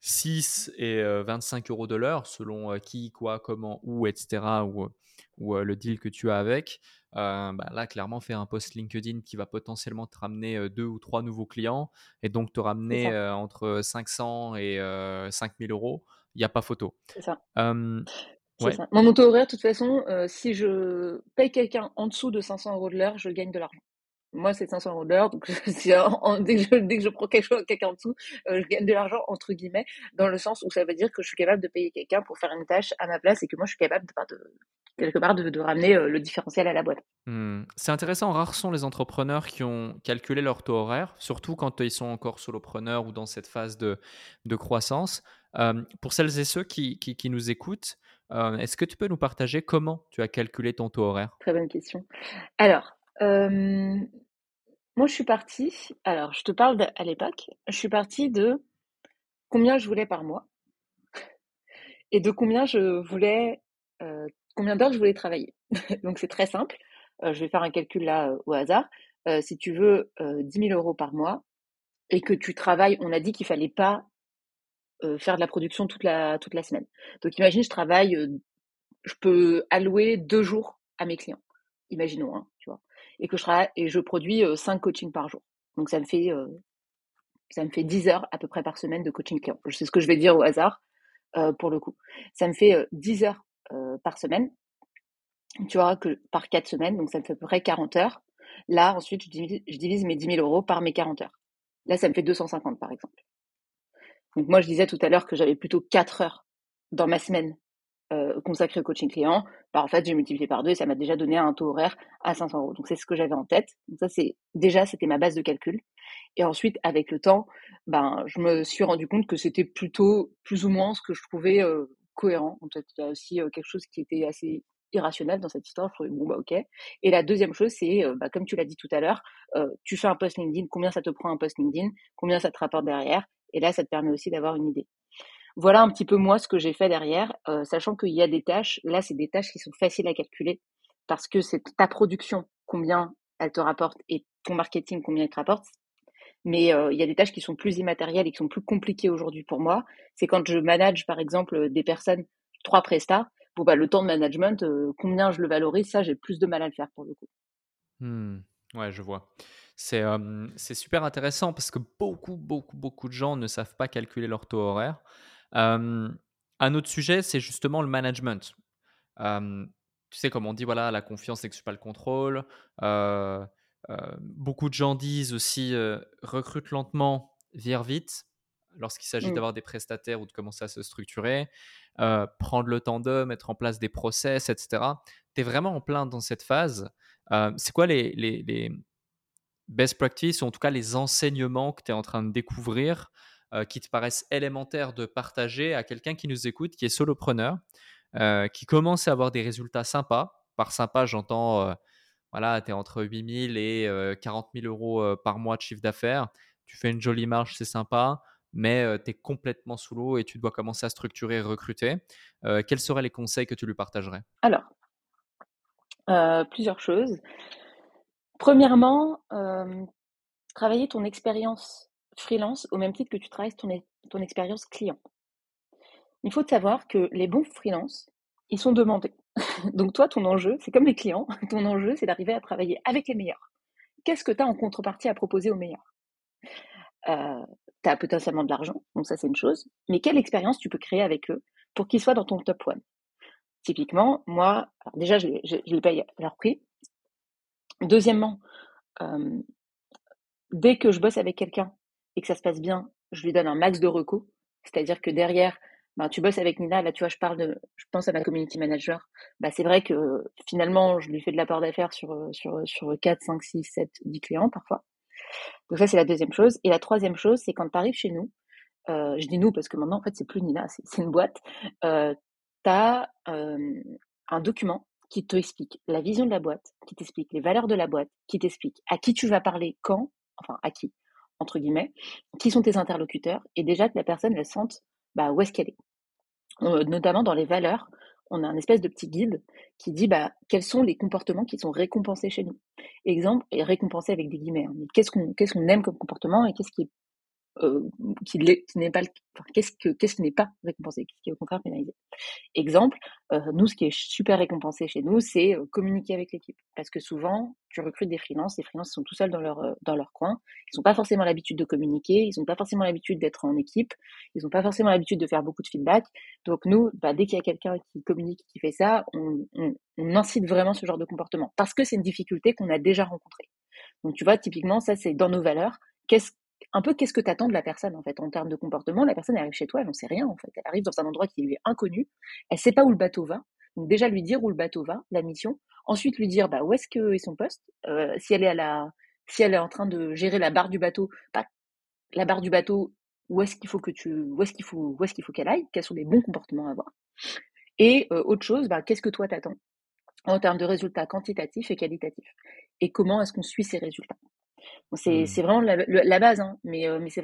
6 et 25 euros de l'heure, selon qui, quoi, comment, où, etc., ou, ou le deal que tu as avec. bah là, clairement, faire un post LinkedIn qui va potentiellement te ramener deux ou trois nouveaux clients et donc te ramener entre 500 et 5000 euros, il n'y a pas photo. C'est ça. Ça. Mon taux horaire, de toute façon, si je paye quelqu'un en dessous de 500 euros de l'heure, je gagne de l'argent moi, c'est 500 euros de l'heure. Donc, dès, que je, dès, que je, prends quelque chose, quelqu'un en dessous, euh, je gagne de l'argent, entre guillemets, dans le sens où ça veut dire que je suis capable de payer quelqu'un pour faire une tâche à ma place et que moi, je suis capable de, de quelque part de, de ramener euh, le différentiel à la boîte. Mmh. C'est intéressant. Rares sont les entrepreneurs qui ont calculé leur taux horaire, surtout quand ils sont encore solopreneurs ou dans cette phase de, de croissance. Euh, pour celles et ceux qui, nous écoutent, est-ce que tu peux nous partager comment tu as calculé ton taux horaire? Très bonne question. Alors, euh, moi, je suis partie, alors je te parle à l'époque, je suis partie de combien je voulais par mois et de combien je voulais, euh, combien d'heures je voulais travailler. Donc c'est très simple. Euh, je vais faire un calcul là euh, au hasard. si tu veux 10 000 euros par mois et que tu travailles, on a dit qu'il fallait pas faire de la production toute la, toute la semaine. Donc imagine, je travaille, je peux allouer deux jours à mes clients. Imaginons, hein, tu vois et que je travaille et je produis 5 coachings par jour. Donc ça me fait ça me fait 10 heures à peu près par semaine de coaching client. Je sais ce que je vais dire au hasard pour le coup. Ça me fait 10 heures par semaine. Tu vois que par 4 semaines, donc ça me fait à peu près 40 heures. Là, ensuite, je divise, je divise mes 10 000 euros par mes 40 heures. Là, ça me fait 250 par exemple. Donc moi, je disais tout à l'heure que j'avais plutôt 4 heures dans ma semaine euh, consacré au coaching client, bah, en fait, j'ai multiplié par deux et ça m'a déjà donné un taux horaire à 500 euros. Donc, c'est ce que j'avais en tête. Ça, c'est déjà, c'était ma base de calcul. Et ensuite, avec le temps, ben, je me suis rendu compte que c'était plutôt plus ou moins ce que je trouvais euh, cohérent. En fait, il y a aussi euh, quelque chose qui était assez irrationnel dans cette histoire. Je trouvais, bon, bah, ok. Et la deuxième chose, c'est, bah, comme tu l'as dit tout à l'heure, tu fais un post LinkedIn, combien ça te prend un post LinkedIn, combien ça te rapporte derrière. Et là, ça te permet aussi d'avoir une idée. Voilà un petit peu moi ce que j'ai fait derrière, euh, sachant qu'il y a des tâches, là c'est des tâches qui sont faciles à calculer, parce que c'est ta production, combien elle te rapporte, et ton marketing, combien il te rapporte. Mais il y a des tâches qui sont plus immatérielles et qui sont plus compliquées aujourd'hui pour moi. C'est quand je manage, par exemple, des personnes, trois prestats, bon, bah, le temps de management, combien je le valorise, ça, j'ai plus de mal à le faire pour le coup. Mmh. Ouais, je vois. C'est c'est super intéressant parce que beaucoup, beaucoup, beaucoup de gens ne savent pas calculer leur taux horaire. un autre sujet, c'est justement le management. tu sais, comme on dit, voilà, la confiance n'exclut pas le contrôle. beaucoup de gens disent aussi recrute lentement, vire vite lorsqu'il s'agit Mmh. d'avoir des prestataires ou de commencer à se structurer, prendre le temps de mettre en place des process, etc. Tu es vraiment en plein dans cette phase. C'est quoi les, best practices, ou en tout cas les enseignements que tu es en train de découvrir, qui te paraissent élémentaires de partager à quelqu'un qui nous écoute, qui est solopreneur, qui commence à avoir des résultats sympas? Par sympa, j'entends, voilà, tu es entre 8 000 et 40 000 euros par mois de chiffre d'affaires. Tu fais une jolie marge, c'est sympa mais tu es complètement sous l'eau et tu dois commencer à structurer et recruter. quels seraient les conseils que tu lui partagerais? Alors, plusieurs choses. Premièrement, travailler ton expérience freelance au même titre que tu travailles ton, ton expérience client. Il faut savoir que les bons freelances, ils sont demandés. Donc toi, ton enjeu, c'est comme les clients, ton enjeu, c'est d'arriver à travailler avec les meilleurs. Qu'est-ce que tu as en contrepartie à proposer aux meilleurs? Euh, tu as potentiellement de l'argent, donc ça c'est une chose, mais quelle expérience tu peux créer avec eux pour qu'ils soient dans ton top one? Typiquement, moi, déjà je, les paye à leur prix. Deuxièmement, dès que je bosse avec quelqu'un et que ça se passe bien, je lui donne un max de recours. C'est-à-dire que derrière, ben, tu bosses avec Nina, là tu vois, je parle de, je pense à ma community manager. Bah, c'est vrai que finalement, je lui fais de l'apport d'affaires sur, sur, sur 4, 5, 6, 7, 10 clients parfois. Donc ça, c'est la deuxième chose. Et la troisième chose, c'est quand tu arrives chez nous, je dis nous parce que maintenant, en fait, c'est plus Nina, c'est une boîte, tu un document qui te explique la vision de la boîte, qui t'explique les valeurs de la boîte, qui t'explique à qui tu vas parler, quand, enfin à qui, entre guillemets, qui sont tes interlocuteurs, et déjà que la personne, elle sente bah, où est-ce qu'elle est. notamment dans les valeurs, on a un espèce de petit guide qui dit bah, quels sont les comportements qui sont récompensés chez nous. Exemple, et récompensés avec des guillemets. Hein, qu'est-ce qu'on qu'est-ce qu'on aime comme comportement et qu'est-ce qui est euh, qui, n'est pas qu'est-ce que qu'est-ce qui n'est pas récompensé, qu'est-ce qui est au contraire pénalisé. Exemple, euh, nous ce qui est super récompensé chez nous, c'est euh, communiquer avec l'équipe, parce que souvent tu recrutes des freelances, les freelances sont tout seuls dans leur dans leur coin, ils n'ont pas forcément l'habitude de communiquer, ils n'ont pas forcément l'habitude d'être en équipe, ils n'ont pas forcément l'habitude de faire beaucoup de feedback. Donc nous, bah, dès qu'il y a quelqu'un qui communique, qui fait ça, on, on, on incite vraiment ce genre de comportement, parce que c'est une difficulté qu'on a déjà rencontrée. Donc tu vois, typiquement, ça c'est dans nos valeurs. Qu'est-ce un peu qu'est-ce que tu attends de la personne en fait en termes de comportement. La personne arrive chez toi, elle n'en sait rien en fait. Elle arrive dans un endroit qui lui est inconnu, elle sait pas où le bateau va. Donc déjà lui dire où le bateau va, la mission. Ensuite lui dire bah où est-ce que est son poste? Euh, si elle est à la, si elle est en train de gérer la barre du bateau, la barre du bateau, où est-ce qu'il faut que tu, où est-ce qu'il faut, où est-ce qu'il faut qu'elle aille, quels sont les bons comportements à avoir? Et euh, autre chose, bah, qu'est-ce que toi t'attends en termes de résultats quantitatifs et qualitatifs? Et comment est-ce qu'on suit ces résultats? C'est mmh. vraiment la, base, hein, mais, euh, mais c'est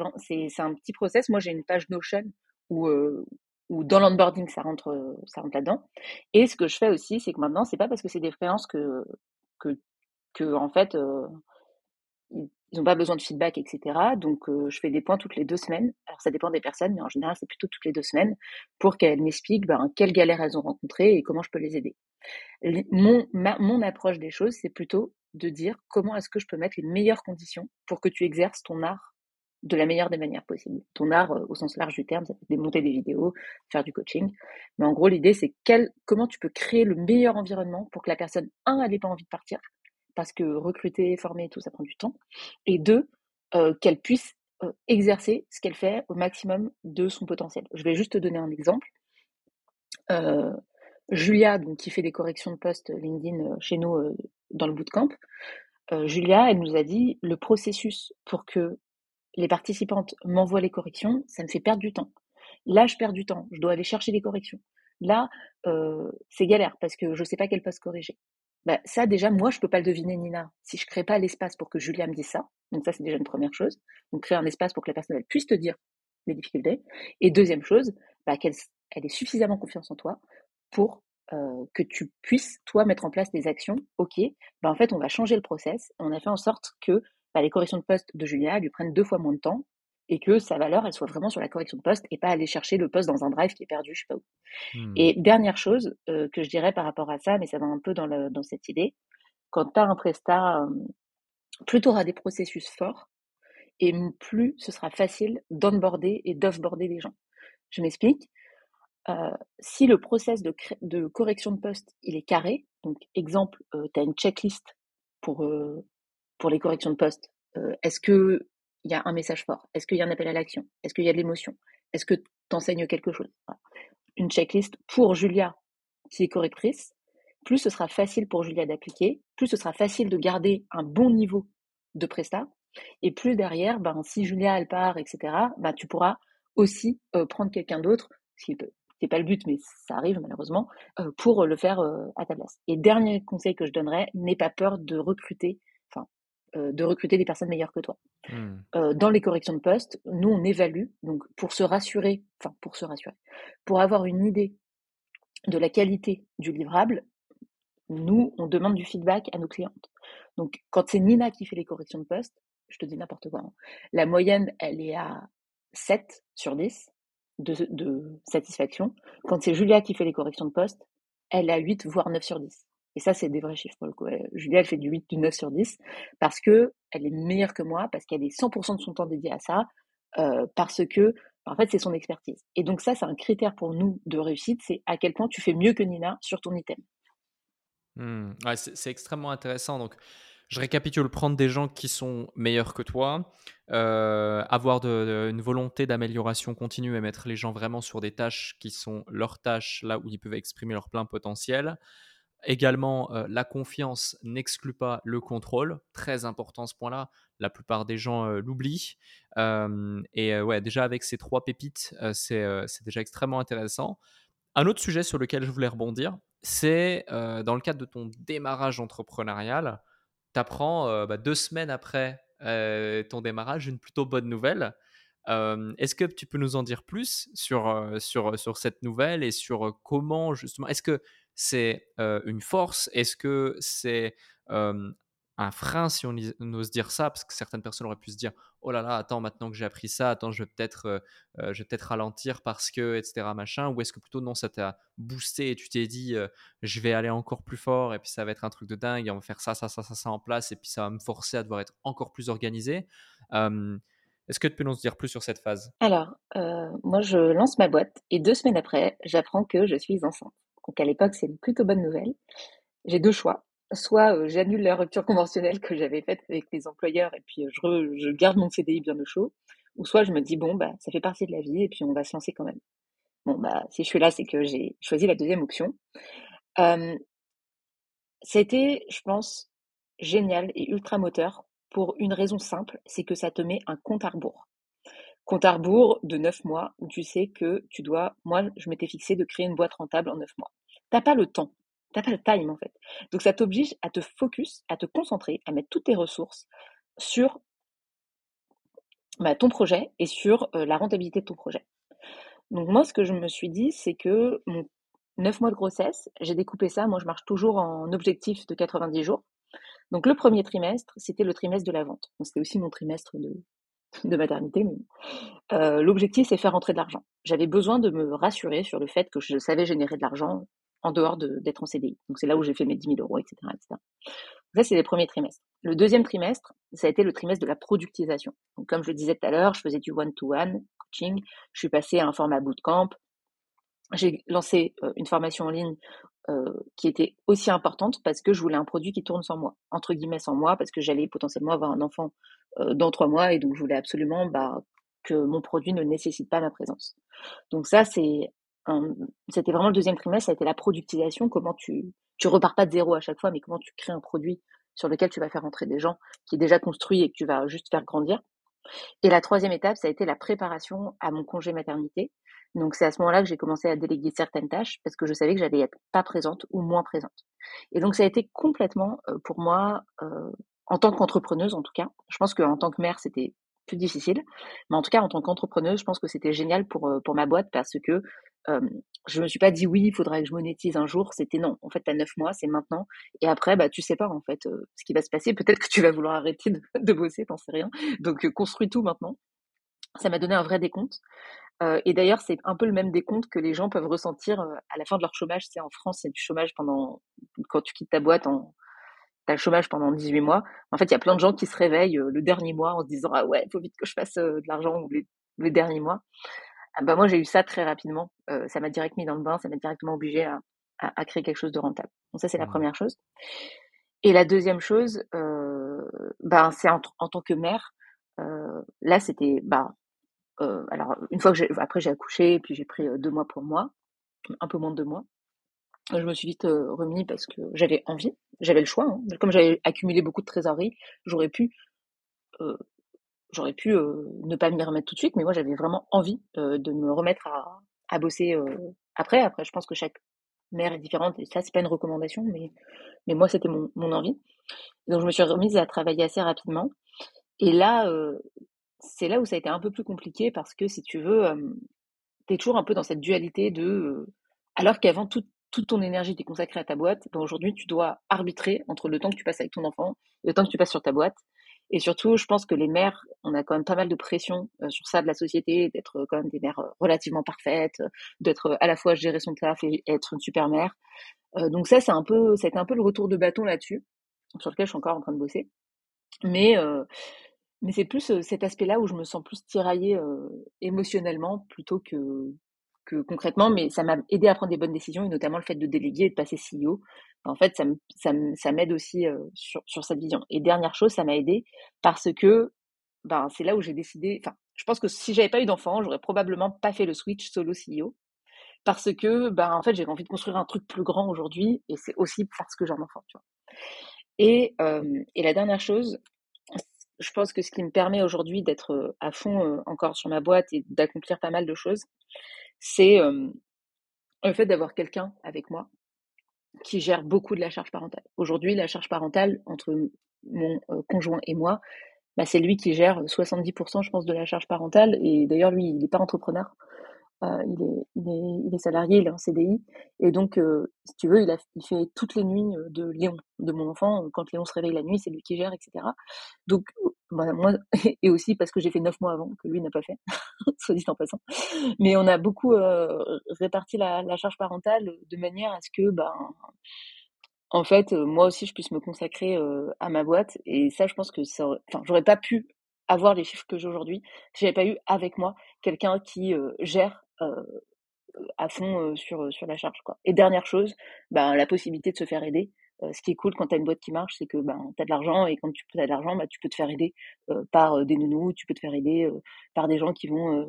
un petit process. Moi, j'ai une page Notion où, euh, où dans l'onboarding, ça rentre, ça rentre là-dedans. Et ce que je fais aussi, c'est que maintenant, c'est pas parce que c'est des freelances que, que, que en fait, euh, ils n'ont pas besoin de feedback, etc. Donc, je fais des points toutes les deux semaines. Alors, ça dépend des personnes, mais en général, c'est plutôt toutes les deux semaines pour qu'elles m'expliquent ben, quelles galères elles ont rencontrées et comment je peux les aider. Mon, mon approche des choses, c'est plutôt de dire comment est-ce que je peux mettre les meilleures conditions pour que tu exerces ton art de la meilleure des manières possibles. Ton art au sens large du terme, ça peut monter des vidéos, faire du coaching. Mais en gros, l'idée, c'est comment tu peux créer le meilleur environnement pour que la personne, un, elle n'ait pas envie de partir, parce que recruter, former, tout ça prend du temps. Et deux, euh, qu'elle puisse euh, exercer ce qu'elle fait au maximum de son potentiel. Je vais juste te donner un exemple. Euh, Julia, donc, qui fait des corrections de poste LinkedIn chez nous dans le bootcamp, Julia, elle nous a dit le processus pour que les participantes m'envoient les corrections, ça me fait perdre du temps. Là, je perds du temps, je dois aller chercher les corrections. Là, c'est galère parce que je ne sais pas quel poste corriger. Bah, ça, déjà, moi, je ne peux pas le deviner, Nina, si je ne crée pas l'espace pour que Julia me dise ça. Donc ça, c'est déjà une première chose. Donc créer un espace pour que la personne elle, puisse te dire les difficultés. Et deuxième chose, bah, qu'elle elle ait suffisamment confiance en toi pour que tu puisses, toi, mettre en place des actions. OK, ben, en fait, on va changer le process. On a fait en sorte que bah, les corrections de poste de Julia lui prennent deux fois moins de temps et que sa valeur, elle soit vraiment sur la correction de poste et pas aller chercher le poste dans un drive qui est perdu, je sais pas où. Mmh. Et dernière chose que je dirais par rapport à ça, mais ça va un peu dans, le, dans cette idée, quand tu as un prestat, plus tu auras des processus forts et plus ce sera facile d'onboarder et d'offboarder les gens. Je m'explique. Euh, si le process de, de, correction de poste il est carré, donc exemple, euh, tu as une checklist pour, euh, pour les corrections de poste. Est-ce qu'il y a un message fort? Est-ce qu'il y a un appel à l'action? Est-ce qu'il y a de l'émotion? Est-ce que tu enseignes quelque chose? Une checklist pour Julia, qui est correctrice, plus ce sera facile pour Julia d'appliquer, plus ce sera facile de garder un bon niveau de prestat, et plus derrière, ben, si Julia elle part, etc., ben, tu pourras aussi prendre quelqu'un d'autre, qui peut c'est pas le but, mais ça arrive malheureusement, pour le faire à ta place. Et dernier conseil que je donnerais, n'aie pas peur de recruter, enfin, de recruter des personnes meilleures que toi. Mmh. dans les corrections de poste, nous on évalue, donc pour se rassurer, enfin pour se rassurer, pour avoir une idée de la qualité du livrable, nous on demande du feedback à nos clientes. Donc quand c'est Nina qui fait les corrections de poste, je te dis n'importe quoi, hein, la moyenne elle est à 7 sur 10 de, satisfaction. Quand c'est Julia qui fait les corrections de poste, elle a 8, voire 9 sur 10. Et ça, c'est des vrais chiffres Julia, elle fait du 8, du 9 sur 10 parce que elle est meilleure que moi, parce qu'elle est 100% de son temps dédié à ça, euh, parce que, en fait, c'est son expertise. Et donc ça, c'est un critère pour nous de réussite, c'est à quel point tu fais mieux que Nina sur ton item. Mmh. c'est extrêmement intéressant. Donc, je récapitule, prendre des gens qui sont meilleurs que toi, euh, avoir une volonté d'amélioration continue et mettre les gens vraiment sur des tâches qui sont leurs tâches, là où ils peuvent exprimer leur plein potentiel. Également, euh, la confiance n'exclut pas le contrôle. Très important ce point-là. La plupart des gens euh, l'oublient. et ouais, déjà avec ces trois pépites, c'est déjà extrêmement intéressant. Un autre sujet sur lequel je voulais rebondir, c'est dans le cadre de ton démarrage entrepreneurial, tu apprends bah, deux semaines après ton démarrage une plutôt bonne nouvelle. est-ce que tu peux nous en dire plus sur, sur, sur cette nouvelle et sur comment justement, est-ce que c'est une force? Est-ce que c'est un frein, si on ose dire ça, parce que certaines personnes auraient pu se dire oh là là, attends, maintenant que j'ai appris ça, attends, je vais peut-être euh, euh, je peut-être ralentir parce que, etc. machin, ou est-ce que plutôt non, ça t'a boosté et tu t'es dit euh, je vais aller encore plus fort et puis ça va être un truc de dingue et on va faire ça, ça, ça, ça en place et puis ça va me forcer à devoir être encore plus organisé. est-ce que tu peux nous dire plus sur cette phase? Alors, moi, je lance ma boîte et deux semaines après, j'apprends que je suis enceinte. Donc à l'époque, c'est une plutôt bonne nouvelle. J'ai deux choix soit j'annule la rupture conventionnelle que j'avais faite avec les employeurs et puis je, garde mon CDI bien au chaud, ou soit je me dis bon bah ça fait partie de la vie et puis on va se lancer quand même. Bon bah si je suis là c'est que j'ai choisi la deuxième option. Euh, je pense, génial et ultra moteur pour une raison simple, c'est que ça te met un compte à rebours. Compte à rebours de neuf mois où tu sais que tu dois, moi je m'étais fixé de créer une boîte rentable en neuf mois. T'as pas le temps T'as pas le time en fait. Donc ça t'oblige à te focus, à te concentrer, à mettre toutes tes ressources sur bah, ton projet et sur la rentabilité de ton projet. Donc moi, ce que je me suis dit, c'est que mon 9 mois de grossesse, j'ai découpé ça. Moi, je marche toujours en objectif de 90 jours. Donc le premier trimestre, c'était le trimestre de la vente. c'était aussi mon trimestre de, de maternité. L'objectif, c'est faire rentrer de l'argent. J'avais besoin de me rassurer sur le fait que je savais générer de l'argent en dehors d'être en CDI. Donc c'est là où j'ai fait mes 10 000 euros, etc. etc. ça, c'est les premiers trimestres. Le deuxième trimestre, ça a été le trimestre de la productisation. Donc comme je le disais tout à l'heure, je faisais du one-to-one coaching. Je suis passée à un format bootcamp. J'ai lancé euh, une formation en ligne euh, qui était aussi importante parce que je voulais un produit qui tourne sans moi, entre guillemets sans moi, parce que j'allais potentiellement avoir un enfant euh, dans trois mois et donc je voulais absolument bah, que mon produit ne nécessite pas ma présence. Donc ça, c'est c'était vraiment le deuxième trimestre, ça a été la productisation, comment tu, tu repars pas de zéro à chaque fois, mais comment tu crées un produit sur lequel tu vas faire entrer des gens, qui est déjà construit et que tu vas juste faire grandir. Et la troisième étape, ça a été la préparation à mon congé maternité. Donc c'est à ce moment-là que j'ai commencé à déléguer certaines tâches parce que je savais que j'allais être pas présente ou moins présente. Et donc ça a été complètement euh, pour moi, euh, en tant qu'entrepreneuse en tout cas, je pense qu'en tant que mère c'était plus difficile. Mais en tout cas, en tant qu'entrepreneuse, je pense que c'était génial pour, euh, ma boîte parce que euh, je me suis pas dit oui, il faudrait que je monétise un jour. C'était non. En fait, tu as neuf mois, c'est maintenant. Et après, bah, tu sais pas en fait ce qui va se passer. Peut-être que tu vas vouloir arrêter de, de bosser, t'en sais rien. Donc, construis tout maintenant. Ça m'a donné un vrai décompte. Et d'ailleurs, c'est un peu le même décompte que les gens peuvent ressentir à la fin de leur chômage. Sais, en France, a du chômage pendant quand tu quittes ta boîte en t'as le chômage pendant 18 mois. En fait, il y a plein de gens qui se réveillent euh, le dernier mois en se disant ah ouais, il faut vite que je fasse euh, de l'argent ou les, les, derniers mois. Ah bah moi, j'ai eu ça très rapidement. Euh, ça m'a direct mis dans le bain, ça m'a directement obligé à, à, à, créer quelque chose de rentable. Donc ça, c'est la mmh. première chose. Et la deuxième chose, euh, ben c'est en, en, tant que mère. Euh, là, c'était bah alors une fois que j'ai après j'ai accouché, puis j'ai pris deux mois pour moi, un peu moins de deux mois. Je me suis vite euh, remis parce que j'avais envie, j'avais le choix. Hein. Comme j'avais accumulé beaucoup de trésorerie, j'aurais pu, euh, j'aurais pu euh, ne pas m'y remettre tout de suite, mais moi j'avais vraiment envie euh, de me remettre à, à bosser euh, après. Après, je pense que chaque mère est différente et ça c'est pas une recommandation, mais mais moi c'était mon, mon envie. Donc je me suis remise à travailler assez rapidement. Et là, euh, c'est là où ça a été un peu plus compliqué parce que si tu veux, tu es toujours un peu dans cette dualité de alors qu'avant tout toute ton énergie était consacrée à ta boîte, ben aujourd'hui, tu dois arbitrer entre le temps que tu passes avec ton enfant et le temps que tu passes sur ta boîte. Et surtout, je pense que les mères, on a quand même pas mal de pression euh, sur ça de la société, d'être quand même des mères euh, relativement parfaites, d'être à la fois gérer son taf et être une super mère. Euh, donc ça, c'est un peu, ça a été un peu le retour de bâton là-dessus, sur lequel je suis encore en train de bosser. Mais euh, mais c'est plus cet aspect-là où je me sens plus tiraillée euh, émotionnellement plutôt que concrètement, mais ça m'a aidé à prendre des bonnes décisions et notamment le fait de déléguer et de passer CEO. En fait, ça, m'aide aussi euh, sur, sur cette vision. Et dernière chose, ça m'a aidé parce que ben, c'est là où j'ai décidé. Enfin, je pense que si j'avais pas eu d'enfant, j'aurais probablement pas fait le switch solo CEO parce que ben en j'ai envie de construire un truc plus grand aujourd'hui et c'est aussi parce que j'ai un enfant. Euh, et la dernière chose, je pense que ce qui me permet aujourd'hui d'être à fond euh, encore sur ma boîte et d'accomplir pas mal de choses, c'est le fait d'avoir quelqu'un avec moi qui gère beaucoup de la charge parentale. Aujourd'hui, la charge parentale entre mon conjoint et moi, bah, c'est lui qui gère 70%, je pense, de la charge parentale. Et d'ailleurs, lui, il n'est pas entrepreneur. Il, est, salarié, il est en CDI. Et donc, si tu veux, il fait toutes les nuits de Léon, de mon enfant. Quand Léon se réveille la nuit, c'est lui qui gère, etc. Donc, bah, moi, et aussi parce que j'ai fait neuf mois avant, que lui n'a pas fait, soit dit en passant. Mais on a beaucoup euh, réparti la, charge parentale de manière à ce que, ben, en fait, moi aussi, je puisse me consacrer à ma boîte. Et ça, je pense que ça, enfin, j'aurais pas pu avoir les chiffres que j'ai aujourd'hui si j'avais pas eu avec moi quelqu'un qui gère euh, à fond euh, sur, sur la charge. Quoi. Et dernière chose, ben, la possibilité de se faire aider. Euh, ce qui est cool quand tu as une boîte qui marche, c'est que ben, tu as de l'argent et quand tu as de l'argent, ben, tu peux te faire aider par des nounous, tu peux te faire aider par des gens qui vont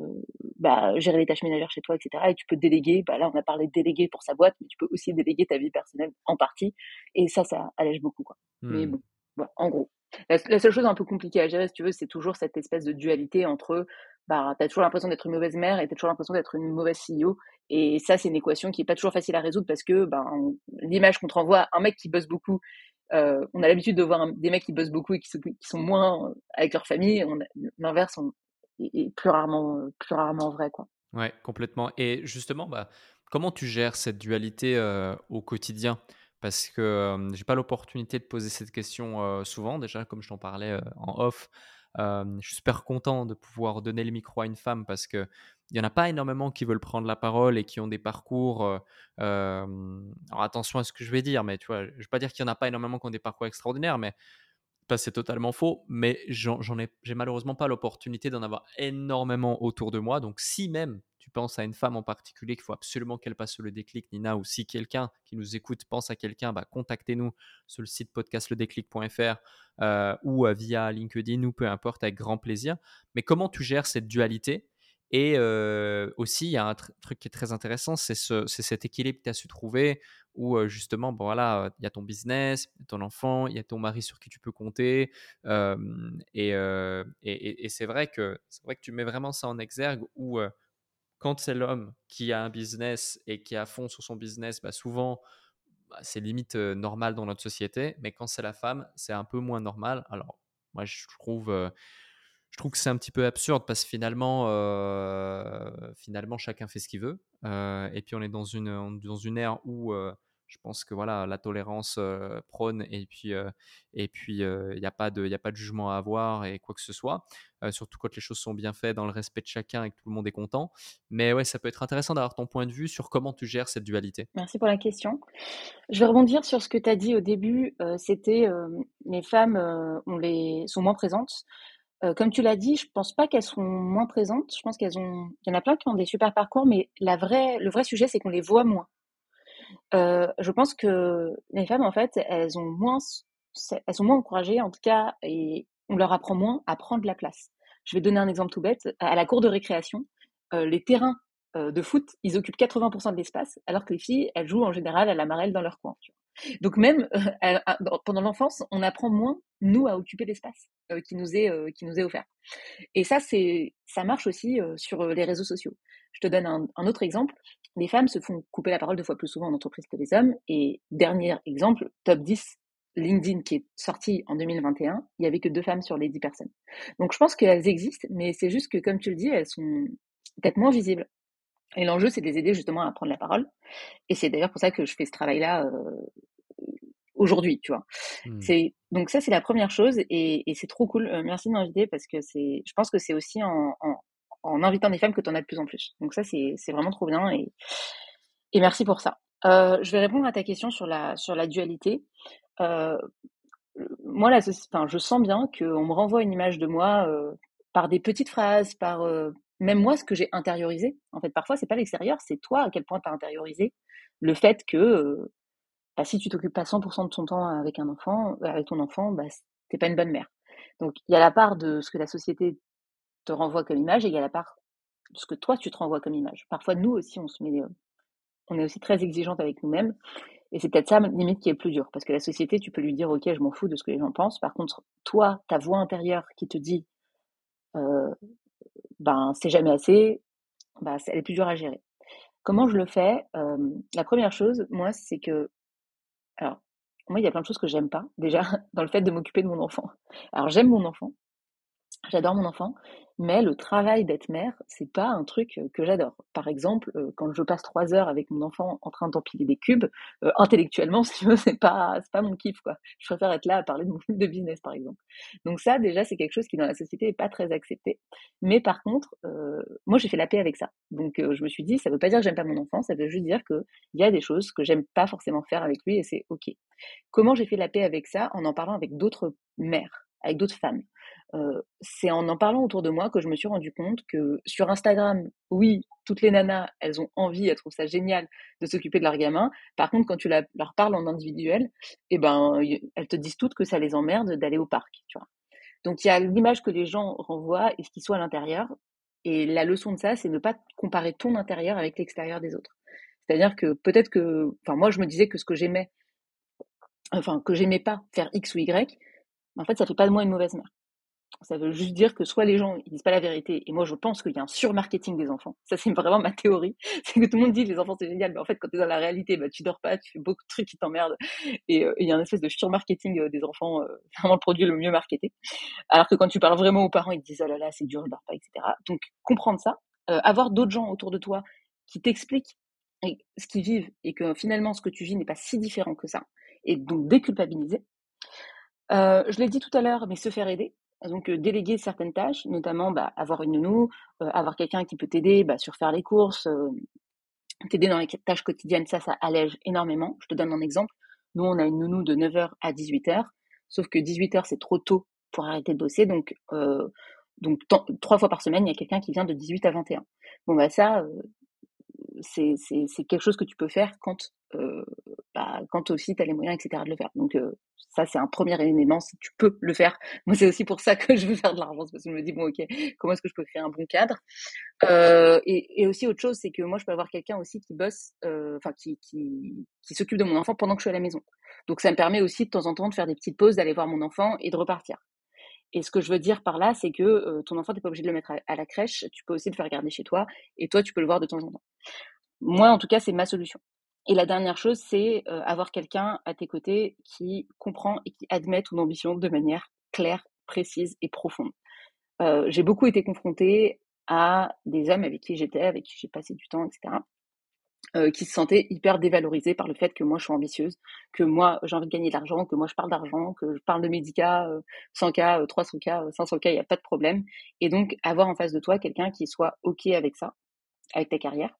bah, gérer les tâches ménagères chez toi, etc. Et tu peux déléguer. Bah, là, on a parlé de déléguer pour sa boîte, mais tu peux aussi déléguer ta vie personnelle en partie. Et ça, ça allège beaucoup. Quoi. Mais mmh. bon, en gros. La, seule chose un peu compliquée à gérer, si tu veux, c'est toujours cette espèce de dualité entre bah, tu as toujours l'impression d'être une mauvaise mère et tu as toujours l'impression d'être une mauvaise CEO. Et ça, c'est une équation qui est pas toujours facile à résoudre parce que ben, l'image qu'on te renvoie, un mec qui bosse beaucoup, euh, on a l'habitude de voir des mecs qui bossent beaucoup et qui, sont moins avec leur famille. L'inverse est plus rarement, plus rarement vrai. Quoi. Ouais, complètement. Et justement, bah, comment tu gères cette dualité euh, au quotidien? Parce que euh, j'ai pas l'opportunité de poser cette question souvent déjà comme je t'en parlais en off je suis super content de pouvoir donner le micro à une femme parce que il y en a pas énormément qui veulent prendre la parole et qui ont des parcours. Alors attention à ce que je vais dire, mais tu vois, je vais pas dire qu'il y en a pas énormément qui ont des parcours extraordinaires, mais c'est totalement faux. Mais j'en ai, j'ai malheureusement pas l'opportunité d'en avoir énormément autour de moi. Donc si même tu penses à une femme en particulier qu'il faut absolument qu'elle passe le déclic, Nina, ou si quelqu'un qui nous écoute pense à quelqu'un, bah, contactez-nous sur le site podcastledéclic.fr euh, ou euh, via LinkedIn ou peu importe, avec grand plaisir. Mais comment tu gères cette dualité? Et euh, aussi, il y a un truc qui est très intéressant, c'est ce, cet équilibre que tu as su trouver où justement, bon voilà, il y a ton business, ton enfant, il y a ton mari sur qui tu peux compter. Et, c'est vrai, que, vrai que tu mets vraiment ça en exergue où quand c'est l'homme qui a un business et qui est à fond sur son business, bah souvent, bah, c'est limite normal dans notre société. Mais quand c'est la femme, c'est un peu moins normal. Alors, moi, je trouve je trouve que c'est un petit peu absurde parce que finalement, finalement chacun fait ce qu'il veut. et puis on est dans une, dans une ère où je pense que voilà, la tolérance prône et puis et il n'y a pas de a pas de jugement à avoir et quoi que ce soit. surtout quand les choses sont bien faites dans le respect de chacun et que tout le monde est content. Mais ouais, ça peut être intéressant d'avoir ton point de vue sur comment tu gères cette dualité. Merci pour la question. Je vais rebondir sur ce que tu as dit au début. C'était les femmes on les sont moins présentes. Comme tu l'as dit, je pense pas qu'elles sont moins présentes. Je pense qu'elles ont. Il y en a plein qui ont des super parcours, mais la vraie, le vrai sujet, c'est qu'on les voit moins. Euh, je pense que les femmes, en fait, elles ont moins, elles sont moins encouragées, en tout cas, et on leur apprend moins à prendre la place. Je vais donner un exemple tout bête. À la cour de récréation, euh, les terrains euh, de foot, ils occupent 80% de l'espace, alors que les filles, elles jouent en général à la marelle dans leur coin. Donc même pendant l'enfance, on apprend moins nous à occuper l'espace qui nous est qui nous offert. Et ça c'est ça marche aussi sur les réseaux sociaux. Je te donne un autre exemple les femmes se font couper la parole deux fois plus souvent en entreprise que les hommes. Et dernier exemple, top 10 LinkedIn qui est sorti en 2021, il y avait que deux femmes sur les 10 personnes. Donc je pense qu'elles existent, mais c'est juste que comme tu le dis, elles sont peut-être moins visibles. Et l'enjeu, c'est de les aider justement à prendre la parole. Et c'est d'ailleurs pour ça que je fais ce travail-là euh, aujourd'hui, tu vois. Mmh. C'est donc ça, c'est la première chose, et, c'est trop cool. Euh, merci de m'inviter parce que c'est, je pense que c'est aussi en, en invitant des femmes que tu en as de plus en plus. Donc ça, c'est vraiment trop bien et, et merci pour ça. Euh, je vais répondre à ta question sur la, sur la dualité. Euh, moi, là, enfin, je sens bien qu'on me renvoie une image de moi euh, par des petites phrases, par même moi, ce que j'ai intériorisé. En fait, parfois, c'est pas l'extérieur, c'est toi à quel point tu as intériorisé le fait que bah, si tu t'occupes pas 100% de ton temps avec un enfant, avec ton enfant, bah, t'es pas une bonne mère. Donc, il y a la part de ce que la société te renvoie comme image et il y a la part de ce que toi tu te renvoies comme image. Parfois nous aussi on se met, euh, on est aussi très exigeante avec nous-mêmes et c'est peut-être ça limite qui est plus dur parce que la société tu peux lui dire ok je m'en fous de ce que les gens pensent. Par contre toi ta voix intérieure qui te dit euh, ben c'est jamais assez, ben, elle est plus dure à gérer. Comment je le fais La première chose moi c'est que alors moi il y a plein de choses que j'aime pas déjà dans le fait de m'occuper de mon enfant. Alors j'aime mon enfant J'adore mon enfant, mais le travail d'être mère, c'est pas un truc que j'adore. Par exemple, quand je passe trois heures avec mon enfant en train d'empiler des cubes, intellectuellement, si tu veux, c'est pas, c'est pas mon kiff, quoi. Je préfère être là à parler de mon de business, par exemple. Donc ça, déjà, c'est quelque chose qui dans la société est pas très accepté. Mais par contre, moi, j'ai fait la paix avec ça. Donc je me suis dit, ça veut pas dire que j'aime pas mon enfant, ça veut juste dire que il y a des choses que j'aime pas forcément faire avec lui et c'est ok. Comment j'ai fait la paix avec ça? En en parlant avec d'autres mères, avec d'autres femmes c'est en en parlant autour de moi que je me suis rendu compte que sur Instagram, oui, toutes les nanas, elles ont envie, elles trouvent ça génial de s'occuper de leur gamin. Par contre, quand tu leur parles en individuel, eh ben, elles te disent toutes que ça les emmerde d'aller au parc, tu vois. Donc il y a l'image que les gens renvoient et ce qui soit à l'intérieur. Et la leçon de ça, c'est ne pas comparer ton intérieur avec l'extérieur des autres. C'est-à-dire que peut-être que, enfin moi je me disais que ce que j'aimais, enfin que j'aimais pas faire X ou Y, en fait ça fait pas de moi une mauvaise mère. Ça veut juste dire que soit les gens ils disent pas la vérité, et moi je pense qu'il y a un surmarketing des enfants. Ça c'est vraiment ma théorie. C'est que tout le monde dit les enfants c'est génial, mais en fait quand tu es dans la réalité, bah, tu dors pas, tu fais beaucoup de trucs qui t'emmerdent, et euh, il y a un espèce de surmarketing euh, des enfants, euh, vraiment le produit le mieux marketé. Alors que quand tu parles vraiment aux parents, ils te disent oh là là c'est dur, je dors pas, etc. Donc comprendre ça, avoir d'autres gens autour de toi qui t'expliquent ce qu'ils vivent et que finalement ce que tu vis n'est pas si différent que ça, et donc déculpabiliser. je l'ai dit tout à l'heure, mais se faire aider donc déléguer certaines tâches, notamment bah, avoir une nounou, avoir quelqu'un qui peut t'aider bah, sur faire les courses, t'aider dans les tâches quotidiennes, ça, ça allège énormément. Je te donne un exemple. Nous, on a une nounou de 9h à 18h, sauf que 18h, c'est trop tôt pour arrêter de bosser. Donc, donc trois fois par semaine, il y a quelqu'un qui vient de 18 à 21. Bon, bah ça, c'est quelque chose que tu peux faire quand, bah, quand aussi tu as les moyens, etc., de le faire. Donc, ça, c'est un premier élément, si tu peux le faire. Moi, c'est aussi pour ça que je veux faire de l'argent, parce que je me dis, bon, ok, comment est-ce que je peux créer un bon cadre? Euh, et, aussi, autre chose, c'est que moi, je peux avoir quelqu'un aussi qui bosse, euh, enfin, qui, qui, qui s'occupe de mon enfant pendant que je suis à la maison. Donc, ça me permet aussi de temps en temps de faire des petites pauses, d'aller voir mon enfant et de repartir. Et ce que je veux dire par là, c'est que euh, ton enfant, tu n'es pas obligé de le mettre à, la crèche, tu peux aussi le faire garder chez toi, et toi, tu peux le voir de temps en temps. Moi, en tout cas, c'est ma solution. Et la dernière chose, c'est avoir quelqu'un à tes côtés qui comprend et qui admet ton ambition de manière claire, précise et profonde. j'ai beaucoup été confrontée à des hommes avec qui j'étais, avec qui j'ai passé du temps, etc. Qui se sentaient hyper dévalorisés par le fait que moi je suis ambitieuse, que moi j'ai envie de gagner de l'argent, que moi je parle d'argent, que je parle de médicats, 100K, 300K, 500K, il n'y a pas de problème. Et donc avoir en face de toi quelqu'un qui soit OK avec ça, avec ta carrière.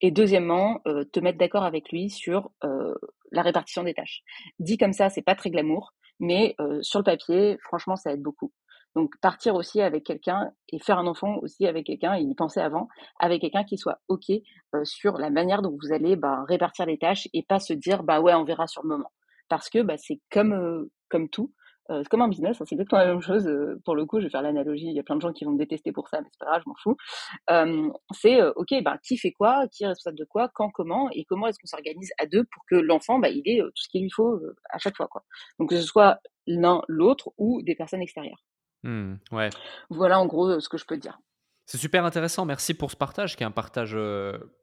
Et deuxièmement, euh, te mettre d'accord avec lui sur euh, la répartition des tâches. Dit comme ça, c'est pas très glamour, mais sur le papier, franchement, ça aide beaucoup. Donc partir aussi avec quelqu'un et faire un enfant aussi avec quelqu'un, et y penser avant, avec quelqu'un qui soit OK euh, sur la manière dont vous allez bah, répartir les tâches et pas se dire bah ouais on verra sur le moment. Parce que bah, c'est comme, euh, comme tout, euh, c'est comme un business, hein, c'est exactement la même chose. pour le coup, je vais faire l'analogie, il y a plein de gens qui vont me détester pour ça, mais c'est pas grave, je m'en fous. c'est OK, bah, qui fait quoi, qui est responsable de quoi, quand, comment, et comment est-ce qu'on s'organise à deux pour que l'enfant bah, il ait tout ce qu'il lui faut à chaque fois. Quoi. Donc que ce soit l'un, l'autre ou des personnes extérieures. Mmh, ouais. Voilà en gros ce que je peux dire. C'est super intéressant, merci pour ce partage qui est un partage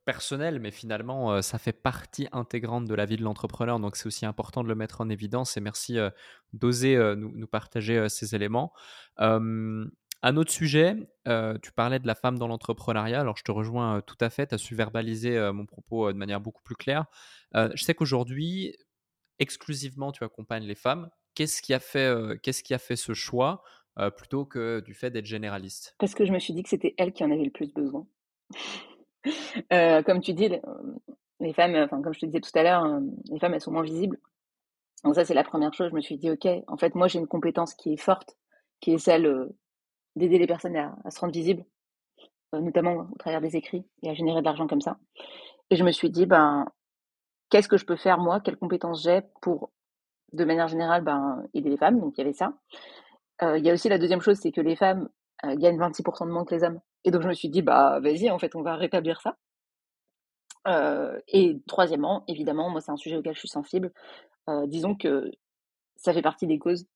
personnel, mais finalement ça fait partie intégrante de la vie de l'entrepreneur, donc c'est aussi important de le mettre en évidence et merci d'oser nous, partager ces éléments. un autre sujet, tu parlais de la femme dans l'entrepreneuriat, alors je te rejoins tout à fait, tu as su verbaliser mon propos de manière beaucoup plus claire. je sais qu'aujourd'hui, exclusivement tu accompagnes les femmes. Qu'est-ce qui a fait ce choix? Euh, plutôt que du fait d'être généraliste Parce que je me suis dit que c'était elle qui en avait le plus besoin. Euh, comme tu dis, les femmes, enfin comme je te disais tout à l'heure, euh, les femmes elles sont moins visibles. Donc ça c'est la première chose. Je me suis dit ok, en fait moi j'ai une compétence qui est forte, qui est celle d'aider les personnes à, se rendre visibles, notamment au travers des écrits et à générer de l'argent comme ça. Et je me suis dit ben qu'est-ce que je peux faire moi, quelles compétences j'ai pour de manière générale ben, aider les femmes? Donc il y avait ça. Euh, il y a aussi la deuxième chose, c'est que les femmes euh, gagnent 26% de moins que les hommes. Et donc je me suis dit, bah vas-y, en fait, on va rétablir ça. Euh, et troisièmement, évidemment, moi c'est un sujet auquel je suis sensible. disons que ça fait partie des causes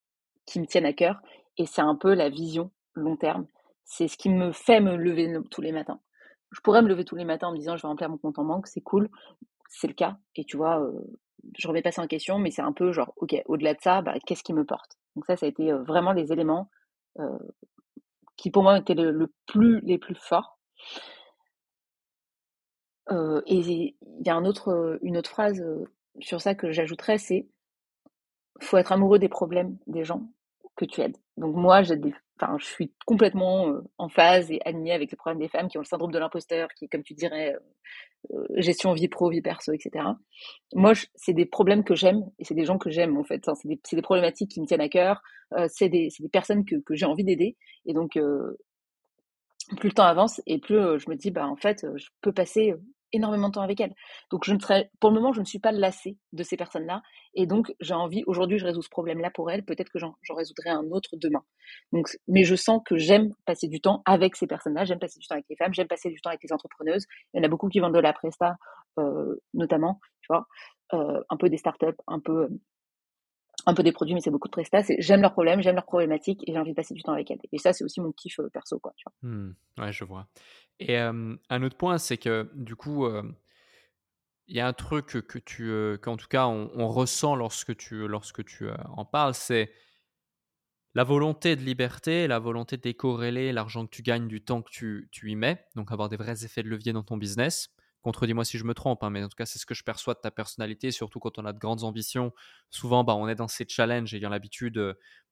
qui me tiennent à cœur et c'est un peu la vision long terme. C'est ce qui me fait me lever tous les matins. Je pourrais me lever tous les matins en me disant je vais remplir mon compte en banque, c'est cool, c'est le cas. Et tu vois, je remets pas ça en question, mais c'est un peu genre, ok, au-delà de ça, bah, qu'est-ce qui me porte? Donc ça, ça a été vraiment les éléments qui pour moi étaient les plus forts. et il y a une autre phrase sur ça que j'ajouterais, c'est faut être amoureux des problèmes des gens que tu aides. Donc moi, j'ai des, je suis complètement en phase et alignée avec les problèmes des femmes qui ont le syndrome de l'imposteur, qui, comme tu dirais, euh, gestion vie pro, vie perso, etc. Moi, c'est des problèmes que j'aime et c'est des gens que j'aime en fait. c'est des, problématiques qui me tiennent à cœur. Euh, c'est des, des, personnes que, que j'ai envie d'aider. Et donc, euh, plus le temps avance et plus je me dis, bah en fait, je peux passer énormément de temps avec elles. Donc, je ne pour le moment, je ne suis pas lassée de ces personnes-là. Et donc, j'ai envie, aujourd'hui, je résous ce problème-là pour elles. Peut-être que j'en résoudrai un autre demain. Donc, mais je sens que j'aime passer du temps avec ces personnes-là. J'aime passer du temps avec les femmes. J'aime passer du temps avec les entrepreneuses. Il y en a beaucoup qui vendent de la presta, euh, notamment, tu vois, euh, un peu des startups, un peu, un peu des produits, mais c'est beaucoup de prestats. J'aime leurs problèmes, j'aime leurs problématiques et j'ai envie de passer du temps avec elles. Et ça, c'est aussi mon kiff euh, perso, quoi. Mmh. ouais, je vois. Et un autre point, c'est que du coup, il y a un truc que tu, qu'en tout cas, on, ressent lorsque tu, lorsque tu en parles, c'est la volonté de liberté, la volonté de décorréler l'argent que tu gagnes du temps que tu, tu, y mets, donc avoir des vrais effets de levier dans ton business. Contredis-moi si je me trompe, hein, mais en tout cas, c'est ce que je perçois de ta personnalité, surtout quand on a de grandes ambitions. Souvent, bah, on est dans ces challenges ayant l'habitude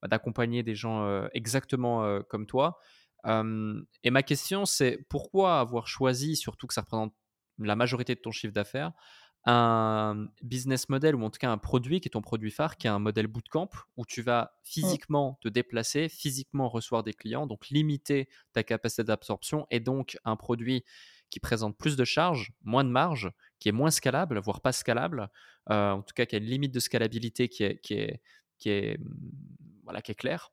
bah, d'accompagner des gens exactement comme toi et ma question, c'est pourquoi avoir choisi, surtout que ça représente la majorité de ton chiffre d'affaires, un business model ou en tout cas un produit qui est ton produit phare, qui est un modèle bootcamp où tu vas mmh. physiquement te déplacer, physiquement recevoir des clients, donc limiter ta capacité d'absorption et donc un produit qui présente plus de charges, moins de marge, qui est moins scalable, voire pas scalable, en tout cas qui a une limite de scalabilité qui est, mmh, voilà, claire,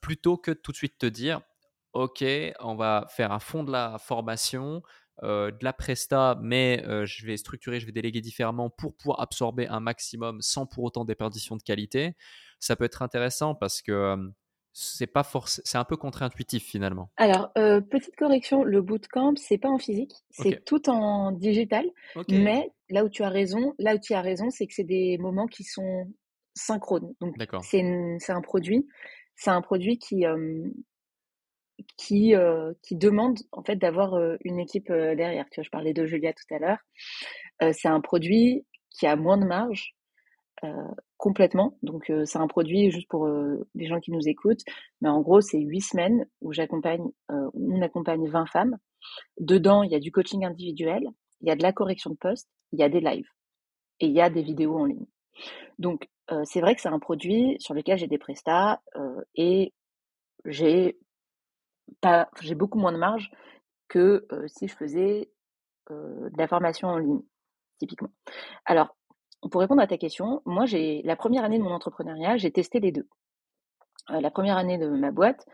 plutôt que tout de suite te dire OK, on va faire un fond de la formation, euh, de la presta, mais euh, je vais structurer, je vais déléguer différemment pour pouvoir absorber un maximum sans pour autant déperdition de qualité. Ça peut être intéressant parce que c'est pas forcément, c'est un peu contre-intuitif finalement. Alors, euh, petite correction, le bootcamp, c'est pas en physique, c'est tout en digital. Mais là où tu as raison, là où tu as raison, c'est que c'est des moments qui sont synchrones. Donc, c'est un produit, c'est un produit qui, qui, qui demande en fait d'avoir une équipe derrière. Tu vois, je parlais de Julia tout à l'heure. c'est un produit qui a moins de marge complètement. Donc c'est un produit juste pour les gens qui nous écoutent. Mais en gros, c'est huit semaines où j'accompagne, on accompagne 20 femmes. Dedans, il y a du coaching individuel, il y a de la correction de poste, il y a des lives et il y a des vidéos en ligne. Donc c'est vrai que c'est un produit sur lequel j'ai des prestats et j'ai pas, j'ai beaucoup moins de marge que si je faisais de la formation en ligne, typiquement. Alors, pour répondre à ta question, moi, j'ai la première année de mon entrepreneuriat, j'ai testé les deux. la première année de ma boîte,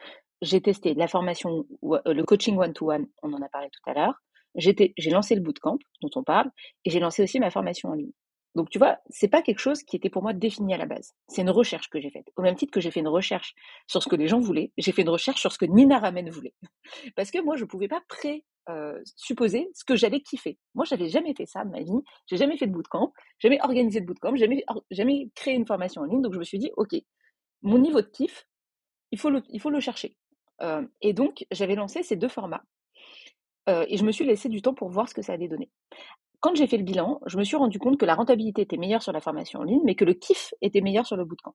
j'ai testé la formation, le coaching one-to-one, on en a parlé tout à l'heure. J'ai lancé le bootcamp dont on parle et j'ai lancé aussi ma formation en ligne. Donc, tu vois, c'est pas quelque chose qui était pour moi défini à la base. C'est une recherche que j'ai faite. Au même titre que j'ai fait une recherche sur ce que les gens voulaient, j'ai fait une recherche sur ce que Nina Ramen voulait. Parce que moi, je pouvais pas présupposer euh, ce que j'allais kiffer. Moi, j'avais jamais fait ça de ma vie. J'ai jamais fait de bootcamp, jamais organisé de bootcamp, jamais, jamais créé une formation en ligne. Donc, je me suis dit, OK, mon niveau de kiff, il faut le, il faut le chercher. Euh, et donc, j'avais lancé ces deux formats. Euh, et je me suis laissé du temps pour voir ce que ça allait donner quand j'ai fait le bilan, je me suis rendu compte que la rentabilité était meilleure sur la formation en ligne, mais que le kiff était meilleur sur le bootcamp.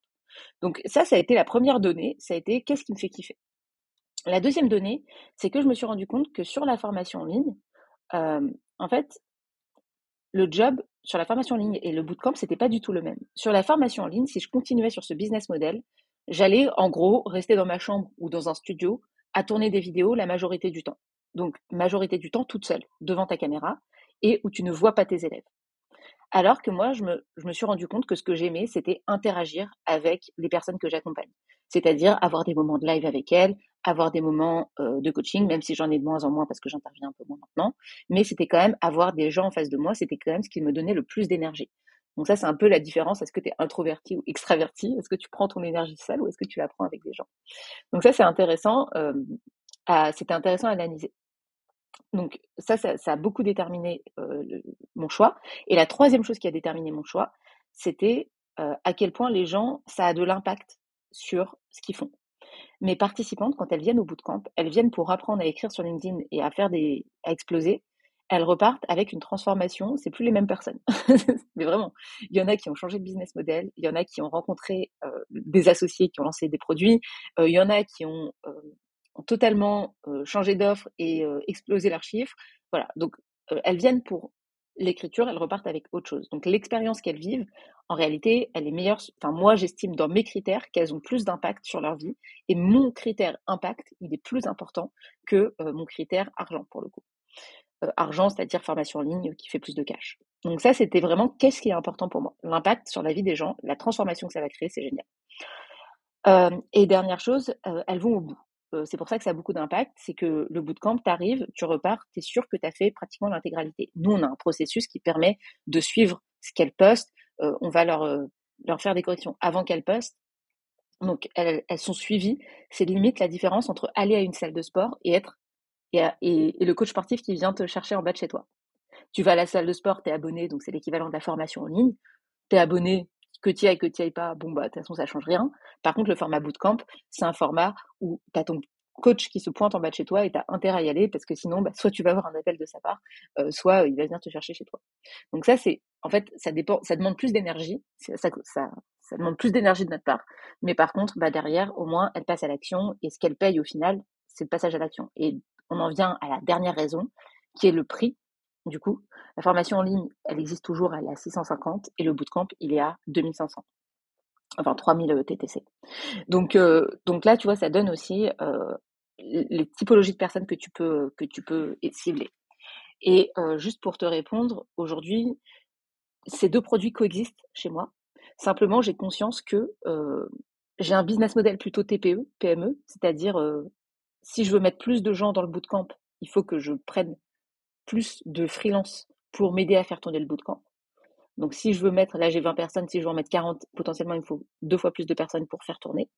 Donc ça, ça a été la première donnée, ça a été qu'est-ce qui me fait kiffer? La deuxième donnée, c'est que je me suis rendu compte que sur la formation en ligne, en fait, le job sur la formation en ligne et le bootcamp, c'était pas du tout le même. Sur la formation en ligne, si je continuais sur ce business model, j'allais en gros rester dans ma chambre ou dans un studio à tourner des vidéos la majorité du temps. Donc, majorité du temps toute seule, devant ta caméra et où tu ne vois pas tes élèves. Alors que moi, je me, suis rendu compte que ce que j'aimais, c'était interagir avec les personnes que j'accompagne. C'est-à-dire avoir des moments de live avec elles, avoir des moments euh, de coaching, même si j'en ai de moins en moins parce que j'interviens un peu moins maintenant. Mais c'était quand même avoir des gens en face de moi, c'était quand même ce qui me donnait le plus d'énergie. Donc ça, c'est un peu la différence. Est-ce que tu es introverti ou extraverti? Est-ce que tu prends ton énergie seule ou est-ce que tu la avec des gens? Donc ça, c'est intéressant. Euh, c'était intéressant à analyser. Donc ça, ça, a beaucoup déterminé mon choix. Et la troisième chose qui a déterminé mon choix, c'était à quel point les gens, ça a de l'impact sur ce qu'ils font. Mes participantes, quand elles viennent au bootcamp, elles viennent pour apprendre à écrire sur LinkedIn et à faire des, à exploser. Elles repartent avec une transformation. C'est plus les mêmes personnes, mais vraiment. Il y en a qui ont changé de business model. Il y en a qui ont rencontré des associés qui ont lancé des produits. il y en a qui ont ont totalement changé d'offre et explosé leurs chiffres. Voilà, donc elles viennent pour l'écriture, elles repartent avec autre chose. Donc l'expérience qu'elles vivent, en réalité, elle est meilleure. Enfin, moi, j'estime dans mes critères qu'elles ont plus d'impact sur leur vie. Et mon critère impact, il est plus important que mon critère argent, pour le coup. argent, c'est-à-dire formation en ligne qui fait plus de cash. Donc ça, c'était vraiment qu'est-ce qui est important pour moi? L'impact sur la vie des gens, la transformation que ça va créer, c'est génial. et dernière chose, elles vont au bout c'est pour ça que ça a beaucoup d'impact, c'est que le bootcamp, tu arrives, tu repars, tu es sûr que tu as fait pratiquement l'intégralité. Nous, on a un processus qui permet de suivre ce qu'elles postent. on va leur, leur faire des corrections avant qu'elles postent. Donc, elles, sont suivies. C'est limite la différence entre aller à une salle de sport et être et, et, le coach sportif qui vient te chercher en bas de chez toi. Tu vas à la salle de sport, tu es abonné, donc c'est l'équivalent de la formation en ligne. Tu es abonné, que tu ailles, que tu ailles pas, bon, bah, de toute façon, ça change rien. Par contre, le format bootcamp, c'est un format où tu ton coach qui se pointe en bas de chez toi et tu as intérêt à y aller parce que sinon, bah, soit tu vas avoir un appel de sa part, euh, soit il va venir te chercher chez toi. Donc ça, c'est, en fait, ça dépend, ça demande plus d'énergie, ça, ça, ça, demande plus d'énergie de notre part. Mais par contre, bah, derrière, au moins, elle passe à l'action et ce qu'elle paye au final, c'est le passage à l'action. Et on en vient à la dernière raison, qui est le prix du coup, la formation en ligne, elle existe toujours, elle est à 650 et le bootcamp, il est à 2500. Enfin, 3000 TTC. Donc, euh, donc là, tu vois, ça donne aussi euh, les typologies de personnes que tu peux, que tu peux cibler. Et euh, juste pour te répondre, aujourd'hui, ces deux produits coexistent chez moi. Simplement, j'ai conscience que j'ai un business model plutôt TPE, PME, c'est-à-dire si je veux mettre plus de gens dans le bootcamp, il faut que je prenne plus de freelance pour m'aider à faire tourner le bootcamp. Donc si je veux mettre, là j'ai 20 personnes, si je veux en mettre 40, potentiellement il me faut deux fois plus de personnes pour faire tourner.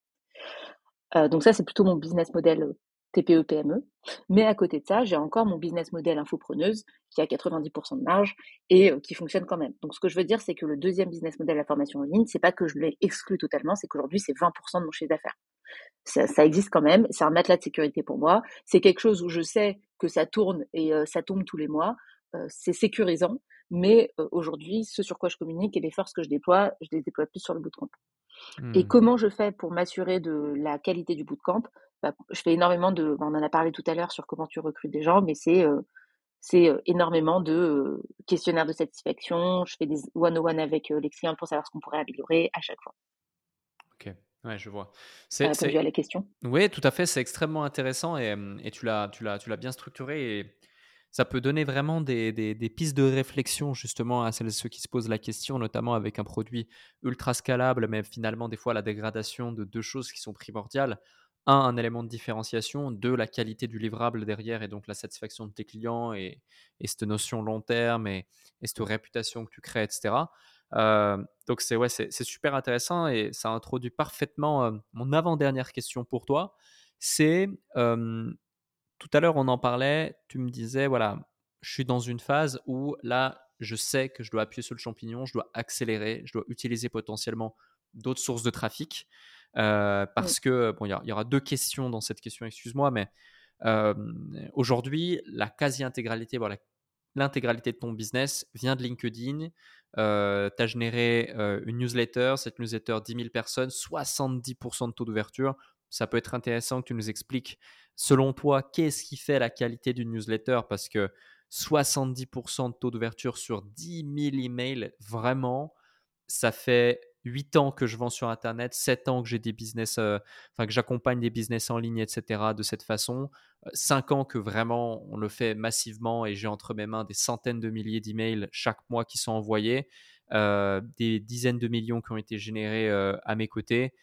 Euh, donc ça c'est plutôt mon business model euh, TPE-PME. Mais à côté de ça, j'ai encore mon business model infopreneuse qui a 90% de marge et euh, qui fonctionne quand même. Donc ce que je veux dire, c'est que le deuxième business model, la formation en ligne, c'est pas que je l'ai exclu totalement, c'est qu'aujourd'hui c'est 20% de mon chiffre d'affaires. Ça, ça existe quand même. C'est un matelas de sécurité pour moi. C'est quelque chose où je sais que ça tourne et ça tombe tous les mois. c'est sécurisant. Mais aujourd'hui, ce sur quoi je communique et les forces que je déploie, je les déploie plus sur le bootcamp. Et Mmh. comment je fais pour m'assurer de la qualité du bootcamp? Bah, Je fais énormément de. On en a parlé tout à l'heure sur comment tu recrutes des gens, mais c'est c'est énormément de questionnaires de satisfaction. Je fais des one-on-one avec les clients pour savoir ce qu'on pourrait améliorer à chaque fois. Ok, ouais, je vois. C'est, répondu à la question Oui, tout à fait, c'est extrêmement intéressant et, et tu, l'as, tu, l'as, tu l'as bien structuré et ça peut donner vraiment des, des, des, pistes de réflexion justement à celles et ceux qui se posent la question, notamment avec un produit ultra scalable, mais finalement des fois la dégradation de deux choses qui sont primordiales. Un, un élément de différenciation. Deux, la qualité du livrable derrière et donc la satisfaction de tes clients et, et cette notion long terme et, et cette réputation que tu crées, etc. Euh, donc c'est ouais, c'est super intéressant et ça introduit parfaitement euh, mon avant-dernière question pour toi. C'est euh, tout à l'heure on en parlait, tu me disais voilà, je suis dans une phase où là je sais que je dois appuyer sur le champignon, je dois accélérer, je dois utiliser potentiellement d'autres sources de trafic parce que bon, il y, y, aura deux questions dans cette question, excuse-moi, mais aujourd'hui la quasi-intégralité, voilà, l'intégralité de ton business vient de LinkedIn. Euh, tu as généré euh, une newsletter, cette newsletter 10 000 personnes, 70% de taux d'ouverture. Ça peut être intéressant que tu nous expliques, selon toi, qu'est-ce qui fait la qualité d'une newsletter? Parce que 70% de taux d'ouverture sur 10 000 emails, vraiment, ça fait 8 ans que je vends sur Internet, 7 ans que j'ai des business, euh, enfin que j'accompagne des business en ligne, etc. de cette façon. 5 ans que vraiment on le fait massivement et j'ai entre mes mains des centaines de milliers d'emails chaque mois qui sont envoyés, euh, des dizaines de millions qui ont été générés euh, à mes côtés.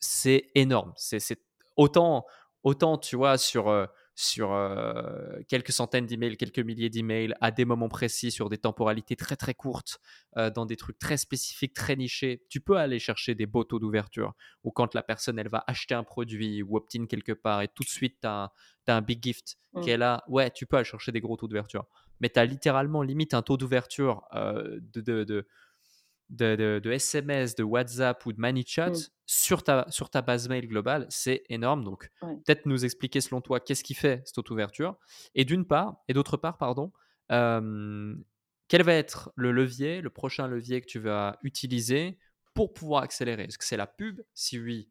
C'est énorme. C'est autant, autant, tu vois, sur sur euh, quelques centaines d'emails, quelques milliers d'emails à des moments précis, sur des temporalités très très courtes, euh, dans des trucs très spécifiques, très nichés. Tu peux aller chercher des beaux taux d'ouverture ou quand la personne elle va acheter un produit ou opt-in quelque part et tout de suite tu as, as, un big gift mmh. qui est là, ouais, tu peux aller chercher des gros taux d'ouverture. Mais tu as littéralement limite un taux d'ouverture euh, de, de, de de, de, de, SMS, de WhatsApp ou de ManyChat mmh. sur, ta, sur ta base mail globale, c'est énorme. Donc, peut-être nous expliquer selon toi qu'est-ce qui fait cette ouverture. Et d'une part, et d'autre part, pardon, euh, quel va être le levier, le prochain levier que tu vas utiliser pour pouvoir accélérer? Est-ce que c'est la pub? Si oui,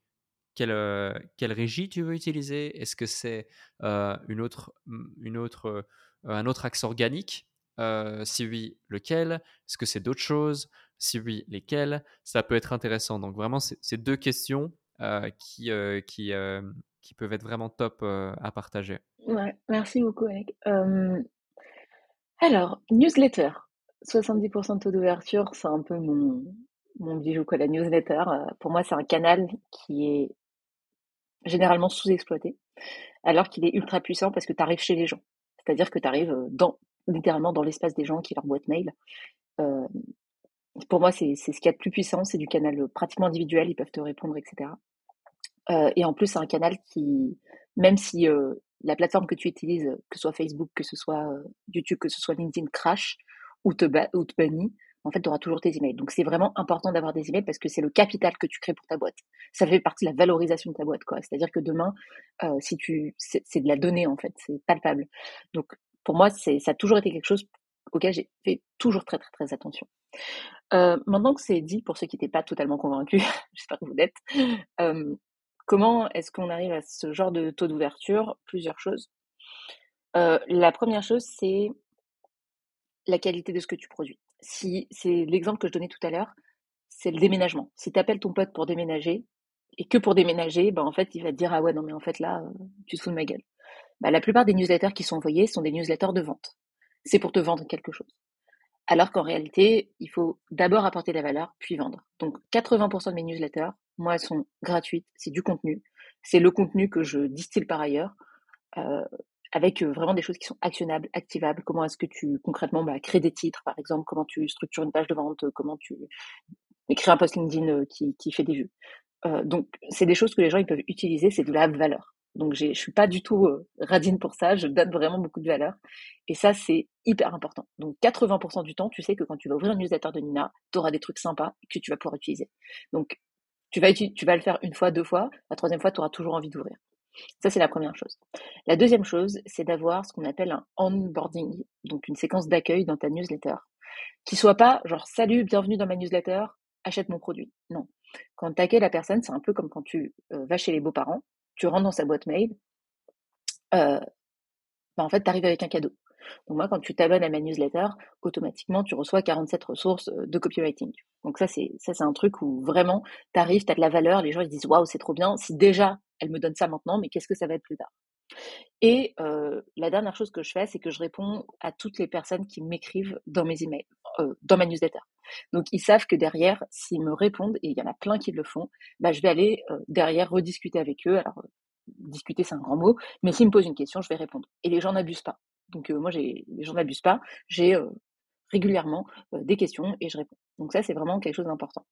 quelle, euh, quelle régie tu veux utiliser? Est-ce que c'est euh, une autre, une autre, un autre axe organique? Si oui, lequel? Est-ce que c'est d'autres choses? Si oui, lesquels Ça peut être intéressant. Donc vraiment, c'est deux questions qui, qui, qui peuvent être vraiment top à partager. Ouais, merci beaucoup, Eric. alors, newsletter. 70% de taux d'ouverture, c'est un peu mon, mon bijou, quoi, la newsletter. pour moi, c'est un canal qui est généralement sous-exploité, alors qu'il est ultra puissant parce que tu arrives chez les gens. C'est-à-dire que tu arrives dans, littéralement dans l'espace des gens qui leur boîte mail. Euh, pour moi, c'est ce qu'il y a de plus puissant, c'est du canal pratiquement individuel, ils peuvent te répondre, etc. Euh, et en plus, c'est un canal qui, même si euh, la plateforme que tu utilises, que ce soit Facebook, que ce soit YouTube, que ce soit LinkedIn, crash ou te, ou te bannit, en fait, tu auras toujours tes emails. Donc, c'est vraiment important d'avoir des emails parce que c'est le capital que tu crées pour ta boîte. Ça fait partie de la valorisation de ta boîte, quoi. C'est-à-dire que demain, euh, si tu, c'est de la donnée, en fait, c'est palpable. Donc, pour moi, ça a toujours été quelque chose auquel j'ai fait toujours très, très, très attention. Euh, maintenant que c'est dit, pour ceux qui n'étaient pas totalement convaincus, j'espère que vous l'êtes, euh, comment est-ce qu'on arrive à ce genre de taux d'ouverture? Plusieurs choses. Euh, la première chose, c'est la qualité de ce que tu produis. Si c'est l'exemple que je donnais tout à l'heure, c'est le déménagement. Si tu appelles ton pote pour déménager et que pour déménager, ben en fait, il va te dire ah ouais non mais en fait là, tu te fous de ma gueule. Ben, la plupart des newsletters qui sont envoyés sont des newsletters de vente. C'est pour te vendre quelque chose. Alors qu'en réalité, il faut d'abord apporter de la valeur, puis vendre. Donc 80% de mes newsletters, moi, elles sont gratuites, c'est du contenu. C'est le contenu que je distille par ailleurs, euh, avec vraiment des choses qui sont actionnables, activables. Comment est-ce que tu concrètement bah, crées des titres, par exemple, comment tu structures une page de vente, comment tu écris un post LinkedIn qui, qui fait des vues? Euh, donc c'est des choses que les gens ils peuvent utiliser, c'est de la valeur. Donc je suis pas du tout euh, radine pour ça, je donne vraiment beaucoup de valeur. Et ça, c'est hyper important. Donc 80% du temps, tu sais que quand tu vas ouvrir un newsletter de Nina, tu auras des trucs sympas que tu vas pouvoir utiliser. Donc Tu vas, tu vas le faire une fois, deux fois, la troisième fois, tu auras toujours envie d'ouvrir. Ça, c'est la première chose. La deuxième chose, c'est d'avoir ce qu'on appelle un onboarding, donc une séquence d'accueil dans ta newsletter, qui soit pas genre salut, bienvenue dans ma newsletter, achète mon produit. Non. Quand tu accueilles la personne, c'est un peu comme quand tu euh, vas chez les beaux-parents, tu rentres dans sa boîte mail, euh, bah, en fait, tu arrives avec un cadeau. Donc moi, quand tu t'abonnes à ma newsletter, automatiquement, tu reçois 47 ressources euh, de copywriting. Donc ça, c'est ça, c'est un truc où vraiment, tu arrives, tu as de la valeur, les gens ils disent waouh, c'est trop bien. Si déjà elle me donne ça maintenant, mais qu'est-ce que ça va être plus tard? Et la dernière chose que je fais, c'est que je réponds à toutes les personnes qui m'écrivent dans mes emails, euh, dans ma newsletter. Donc ils savent que derrière, s'ils me répondent, et il y en a plein qui le font, bah, je vais aller derrière rediscuter avec eux. Alors discuter, c'est un grand mot, mais s'ils me posent une question, je vais répondre. Et les gens n'abusent pas. Donc moi, les gens n'abusent pas. J'ai régulièrement des questions et je réponds. Donc ça, c'est vraiment quelque chose d'important.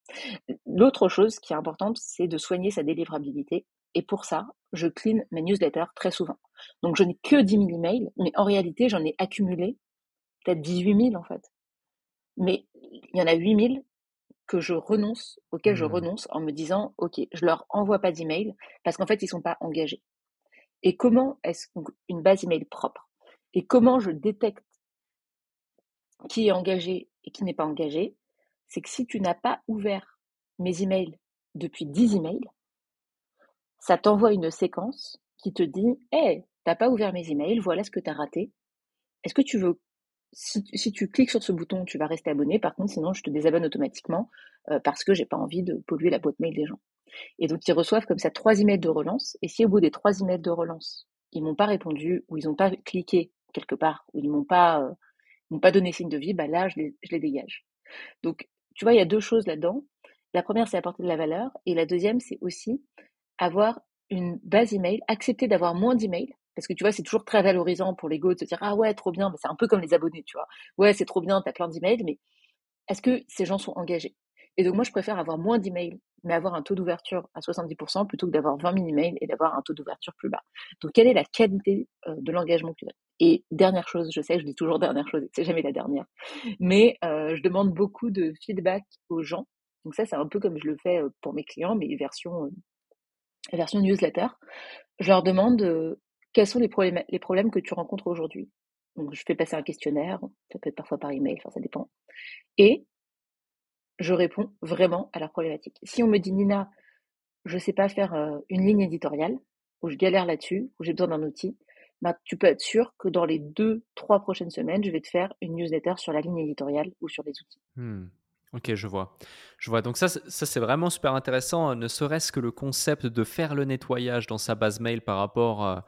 L'autre chose qui est importante, c'est de soigner sa délivrabilité. Et pour ça, je clean mes newsletters très souvent. Donc je n'ai que 10 000 emails, mais en réalité, j'en ai accumulé peut-être 18 000 en fait. Mais il y en a 8 000 que je renonce, auxquels je mmh. renonce en me disant, OK, je leur envoie pas d'email parce qu'en fait, ils sont pas engagés. Et comment est-ce une base email propre Et comment je détecte qui est engagé et qui n'est pas engagé C'est que si tu n'as pas ouvert mes emails depuis 10 emails, ça t'envoie une séquence qui te dit, hey, t'as pas ouvert mes emails, voilà ce que tu as raté. Est-ce que tu veux si, tu cliques sur ce bouton, tu vas rester abonné. Par contre, sinon, je te désabonne automatiquement euh, parce que j'ai pas envie de polluer la boîte mail des gens. Et donc, ils reçoivent comme ça trois emails de relance. Et si au bout des trois emails de relance, ils m'ont pas répondu ou ils n'ont pas cliqué quelque part ou ils m'ont pas euh, pas donné signe de vie, bah là, je les, je les dégage. Donc, tu vois, il y a deux choses là-dedans. La première, c'est apporter de la valeur. Et la deuxième, c'est aussi avoir une base email, accepter d'avoir moins d'emails parce que tu vois, c'est toujours très valorisant pour l'ego de se dire Ah ouais, trop bien, c'est un peu comme les abonnés, tu vois. Ouais, c'est trop bien, t'as plein d'emails, mais est-ce que ces gens sont engagés? Et donc, moi, je préfère avoir moins d'emails, mais avoir un taux d'ouverture à 70% plutôt que d'avoir 20 000 emails et d'avoir un taux d'ouverture plus bas. Donc, quelle est la qualité euh, de l'engagement que tu as Et dernière chose, je sais, je dis toujours dernière chose, c'est jamais la dernière, mais euh, je demande beaucoup de feedback aux gens. Donc, ça, c'est un peu comme je le fais euh, pour mes clients, mais version, version newsletter. Je leur demande quels sont les problèmes, que tu rencontres aujourd'hui Donc, je fais passer un questionnaire, ça peut être parfois par email, enfin, ça dépend. Et je réponds vraiment à la problématique. Si on me dit, Nina, je ne sais pas faire euh, une ligne éditoriale, ou je galère là-dessus, ou j'ai besoin d'un outil, bah, tu peux être sûr que dans les deux, trois prochaines semaines, je vais te faire une newsletter sur la ligne éditoriale ou sur les outils. Mmh. Ok, je vois. Je vois. Donc ça, ça c'est vraiment super intéressant, ne serait-ce que le concept de faire le nettoyage dans sa base mail par rapport à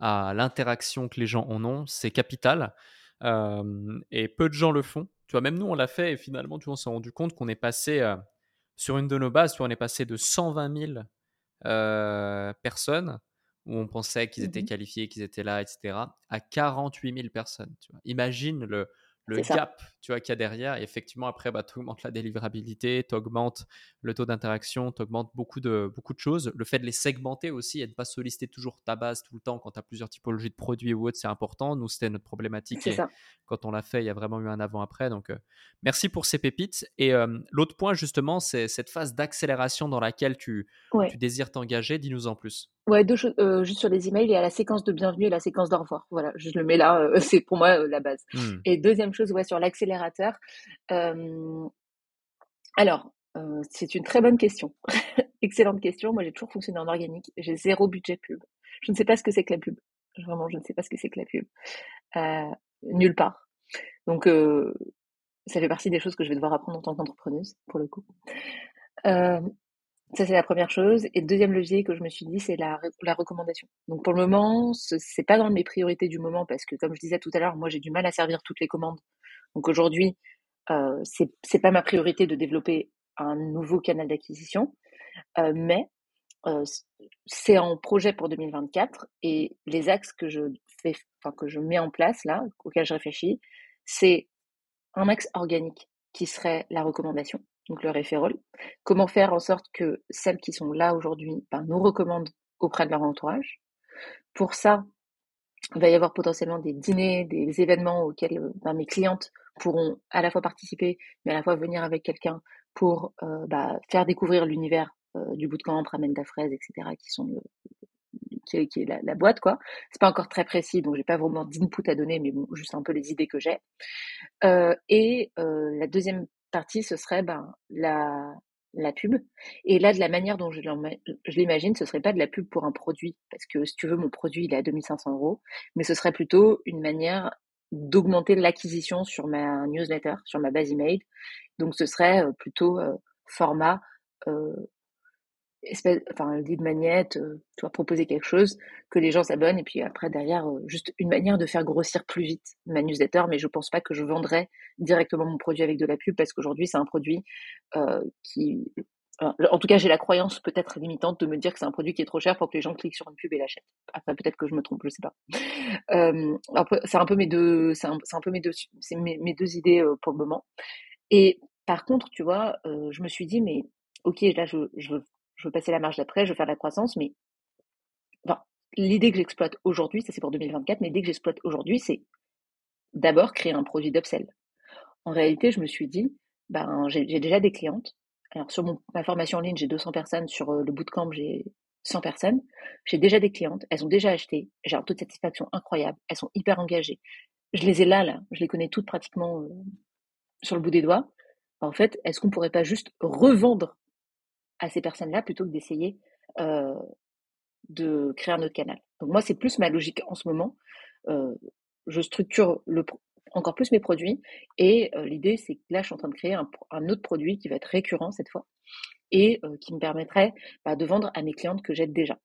à l'interaction que les gens en ont, c'est capital. et peu de gens le font. Tu vois, même nous, on l'a fait et finalement, tu vois, on s'est rendu compte qu'on est passé sur une de nos bases, tu vois, on est passé de 120 000 personnes où on pensait qu'ils étaient mmh qualifiés, qu'ils étaient là, etc., à 48 000 personnes. Tu vois. Imagine le, le gap tu vois qu'il y a derrière. Et effectivement après bah, tu augmentes la délivrabilité tu augmentes le taux d'interaction tu augmentes beaucoup de, beaucoup de choses. Le fait de les segmenter aussi et de ne pas solliciter toujours ta base tout le temps quand tu as plusieurs typologies de produits ou autres c'est important. Nous c'était notre problématique et quand on l'a fait il y a vraiment eu un avant après donc euh, merci pour ces pépites. Et euh, l'autre point justement c'est cette phase d'accélération dans laquelle tu, tu désires t'engager. Dis-nous en plus Ouais, deux choses, euh, juste sur les emails, il y a la séquence de bienvenue et la séquence d'au revoir. Voilà, je le mets là, euh, c'est pour moi euh, la base. Mmh. Et deuxième chose, ouais, sur l'accélérateur. alors, c'est une très bonne question. Excellente question. Moi, j'ai toujours fonctionné en organique. J'ai zéro budget pub. Je ne sais pas ce que c'est que la pub. Vraiment, je ne sais pas ce que c'est que la pub. nulle part. Donc, ça fait partie des choses que je vais devoir apprendre en tant qu'entrepreneuse, pour le coup. Ça, c'est la première chose. Et deuxième levier que je me suis dit, c'est la, recommandation. Donc, pour le moment, c'est pas dans mes priorités du moment parce que, comme je disais tout à l'heure, moi, j'ai du mal à servir toutes les commandes. Donc, aujourd'hui, euh, c'est pas ma priorité de développer un nouveau canal d'acquisition, euh, mais euh, c'est en projet pour 2024 et les axes que je fais, enfin, que je mets en place là, auxquels je réfléchis, c'est un axe organique qui serait la recommandation donc le référol. Comment faire en sorte que celles qui sont là aujourd'hui ben, nous recommandent auprès de leur entourage? Pour ça, il va y avoir potentiellement des dîners, des événements auxquels ben, mes clientes pourront à la fois participer, mais à la fois venir avec quelqu'un pour euh, bah, faire découvrir l'univers du bootcamp, ramène ta fraise, etc., qui sont qui est, qui est la, la, boîte, quoi. C'est pas encore très précis, donc j'ai pas vraiment d'input à donner, mais bon, juste un peu les idées que j'ai. Euh, et euh, la deuxième ce serait ben, la, la pub. Et là, de la manière dont je l'imagine, ce serait pas de la pub pour un produit, parce que si tu veux, mon produit, il est à 2500 euros, mais ce serait plutôt une manière d'augmenter l'acquisition sur ma newsletter, sur ma base email. Donc, ce serait euh, plutôt euh, format euh, espèce, enfin, lead magnet, euh, tu vois, proposer quelque chose, que les gens s'abonnent, et puis après, derrière, euh, juste une manière de faire grossir plus vite ma newsletter, mais je pense pas que je vendrais directement mon produit avec de la pub, parce qu'aujourd'hui, c'est un produit euh, qui... En tout cas, j'ai la croyance peut-être limitante de me dire que c'est un produit qui est trop cher pour que les gens cliquent sur une pub et l'achètent. Après, peut-être que je me trompe, je sais pas. C'est un peu mes deux, c'est un, un, peu mes deux, c'est mes, deux idées pour le moment. Et par contre, tu vois, je me suis dit, mais ok, là, je, je je veux passer la marge d'après, je veux faire de la croissance, mais l'idée que j'exploite aujourd'hui, ça c'est pour 2024, mais l'idée que j'exploite aujourd'hui, c'est d'abord créer un produit d'upsell. En réalité, je me suis dit, ben, j'ai déjà des clientes. Alors, sur ma formation en ligne, j'ai 200 personnes. Sur euh, le bootcamp, j'ai 100 personnes. J'ai déjà des clientes. Elles ont déjà acheté. J'ai un taux de satisfaction incroyable. Elles sont hyper engagées. Je les ai là, là. Je les connais toutes pratiquement euh, sur le bout des doigts. En fait, est-ce qu'on pourrait pas juste revendre à ces personnes-là plutôt que d'essayer de créer un autre canal. Donc moi, c'est plus ma logique en ce moment. Je structure encore plus mes produits et l'idée, c'est que là, je suis en train de créer un, autre produit qui va être récurrent cette fois et qui me permettrait bah, de vendre à mes clientes que j'aide déjà.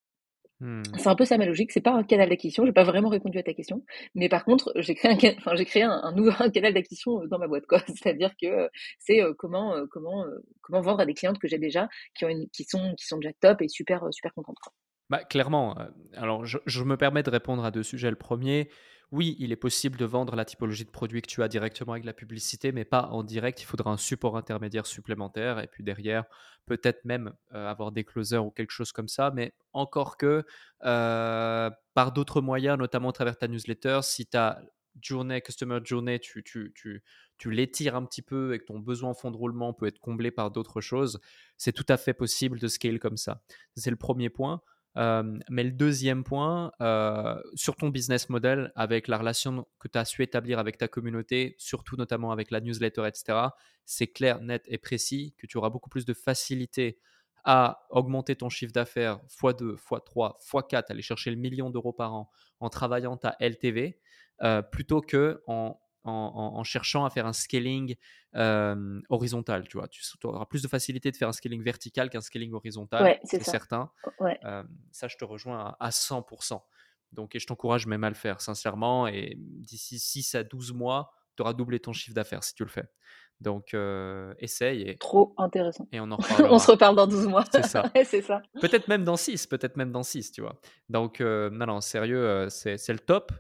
Mmh. C'est un peu ça ma logique. C'est pas un canal d'acquisition. J'ai pas vraiment répondu à ta question, mais par contre, j'ai créé un, enfin, j'ai créé un, un nouveau un canal d'acquisition euh, dans ma boîte, quoi. C'est-à-dire que euh, c'est euh, comment, comment, comment vendre à des clientes que j'ai déjà, qui ont une, qui sont, qui sont déjà top et super, super contentes. Quoi. Bah, clairement. Alors, je, je, me permets de répondre à deux sujets. Le premier, oui, il est possible de vendre la typologie de produit que tu as directement avec la publicité, mais pas en direct. Il faudra un support intermédiaire supplémentaire et puis derrière, peut-être même euh, avoir des closers ou quelque chose comme ça. Mais encore que euh, par d'autres moyens, notamment à travers ta newsletter, si ta journée, customer journey, tu, tu, tu, tu l'étires un petit peu et que ton besoin en fond de roulement peut être comblé par d'autres choses, c'est tout à fait possible de scale comme ça. C'est le premier point. Mais le deuxième point, sur ton business model, avec la relation que tu as su établir avec ta communauté, surtout notamment avec la newsletter, etc., c'est clair, net et précis que tu auras beaucoup plus de facilité à augmenter ton chiffre d'affaires x2, x3, x4, aller chercher le million d'euros par an en travaillant ta LTV, plutôt que en en, cherchant à faire un scaling horizontal. Tu vois, tu auras plus de facilité de faire un scaling vertical qu'un scaling horizontal, c'est certain. ça, je te rejoins à, 100%. Donc, et je t'encourage même à le faire, sincèrement. Et d'ici 6 à 12 mois, tu auras doublé ton chiffre d'affaires si tu le fais. Donc, essaye. Et, Trop intéressant. Et on en on se reparle dans 12 mois. C'est ça. c'est ça. Peut-être même dans 6, peut-être même dans 6, tu vois. Donc, non, non, sérieux, c'est le top.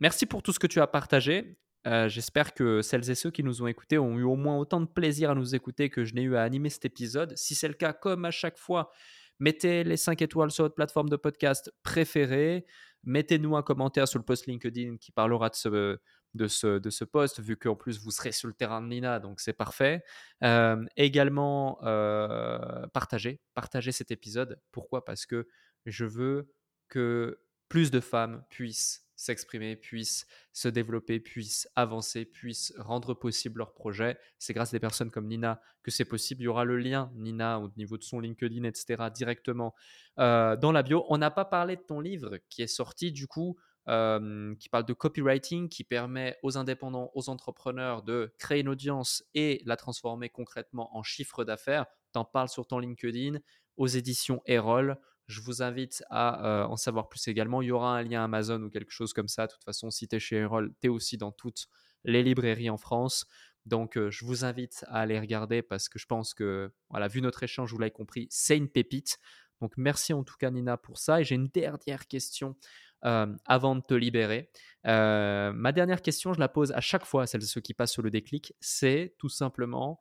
merci pour tout ce que tu as partagé. Euh, j'espère que celles et ceux qui nous ont écoutés ont eu au moins autant de plaisir à nous écouter que je n'ai eu à animer cet épisode. Si c'est le cas, comme à chaque fois, mettez les 5 étoiles sur votre plateforme de podcast préférée. Mettez-nous un commentaire sur le post LinkedIn qui parlera de ce, de ce, de ce post, vu qu'en plus vous serez sur le terrain de Nina, donc c'est parfait. Euh, également, euh, partagez, partagez cet épisode. Pourquoi? Parce que je veux que plus de femmes puissent s'exprimer, puissent se développer, puissent avancer, puissent rendre possible leur projet. C'est grâce à des personnes comme Nina que c'est possible. Il y aura le lien, Nina, au niveau de son LinkedIn, etc., directement euh, dans la bio. On n'a pas parlé de ton livre qui est sorti, du coup, euh, qui parle de copywriting, qui permet aux indépendants, aux entrepreneurs de créer une audience et la transformer concrètement en chiffre d'affaires. Tu en parles sur ton LinkedIn, aux éditions Erol. Je vous invite à euh, en savoir plus également. Il y aura un lien Amazon ou quelque chose comme ça. De toute façon, si tu es chez Erol, tu es aussi dans toutes les librairies en France. Donc, euh, je vous invite à aller regarder parce que je pense que, voilà, vu notre échange, vous l'avez compris, c'est une pépite. Donc, merci en tout cas, Nina, pour ça. Et j'ai une dernière question euh, avant de te libérer. ma dernière question, je la pose à chaque fois à celles et ceux qui passent sur le déclic. C'est tout simplement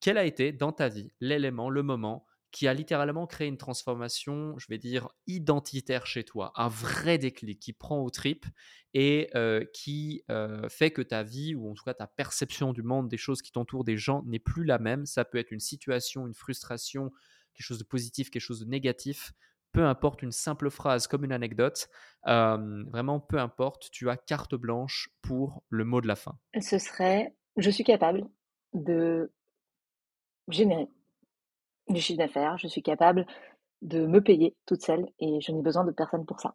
quel a été dans ta vie l'élément, le moment qui a littéralement créé une transformation, je vais dire, identitaire chez toi, un vrai déclic qui prend aux tripes et euh, qui euh, fait que ta vie, ou en tout cas ta perception du monde, des choses qui t'entourent, des gens, n'est plus la même. Ça peut être une situation, une frustration, quelque chose de positif, quelque chose de négatif, peu importe une simple phrase comme une anecdote, euh, vraiment peu importe, tu as carte blanche pour le mot de la fin. Ce serait, je suis capable de générer du chiffre d'affaires, je suis capable de me payer toute seule et je n'ai besoin de personne pour ça.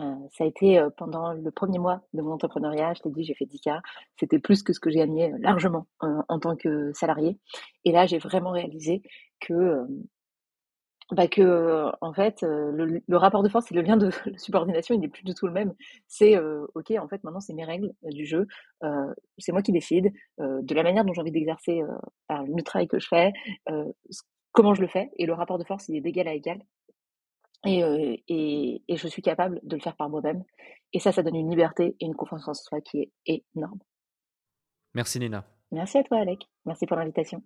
Euh, ça a été euh, pendant le premier mois de mon entrepreneuriat, je t'ai dit, j'ai fait 10K. C'était plus que ce que j'ai gagné largement en tant que salarié. Et là, j'ai vraiment réalisé que bah que en fait le, rapport de force et le lien de subordination il n'est plus du tout le même c'est ok en fait maintenant c'est mes règles du jeu euh, c'est moi qui décide de la manière dont j'ai envie d'exercer le travail que je fais comment je le fais et le rapport de force il est d'égal à égal et, et, et je suis capable de le faire par moi-même et ça ça donne une liberté et une confiance en soi qui est énorme. Merci Nina. Merci à toi Alec. Merci pour l'invitation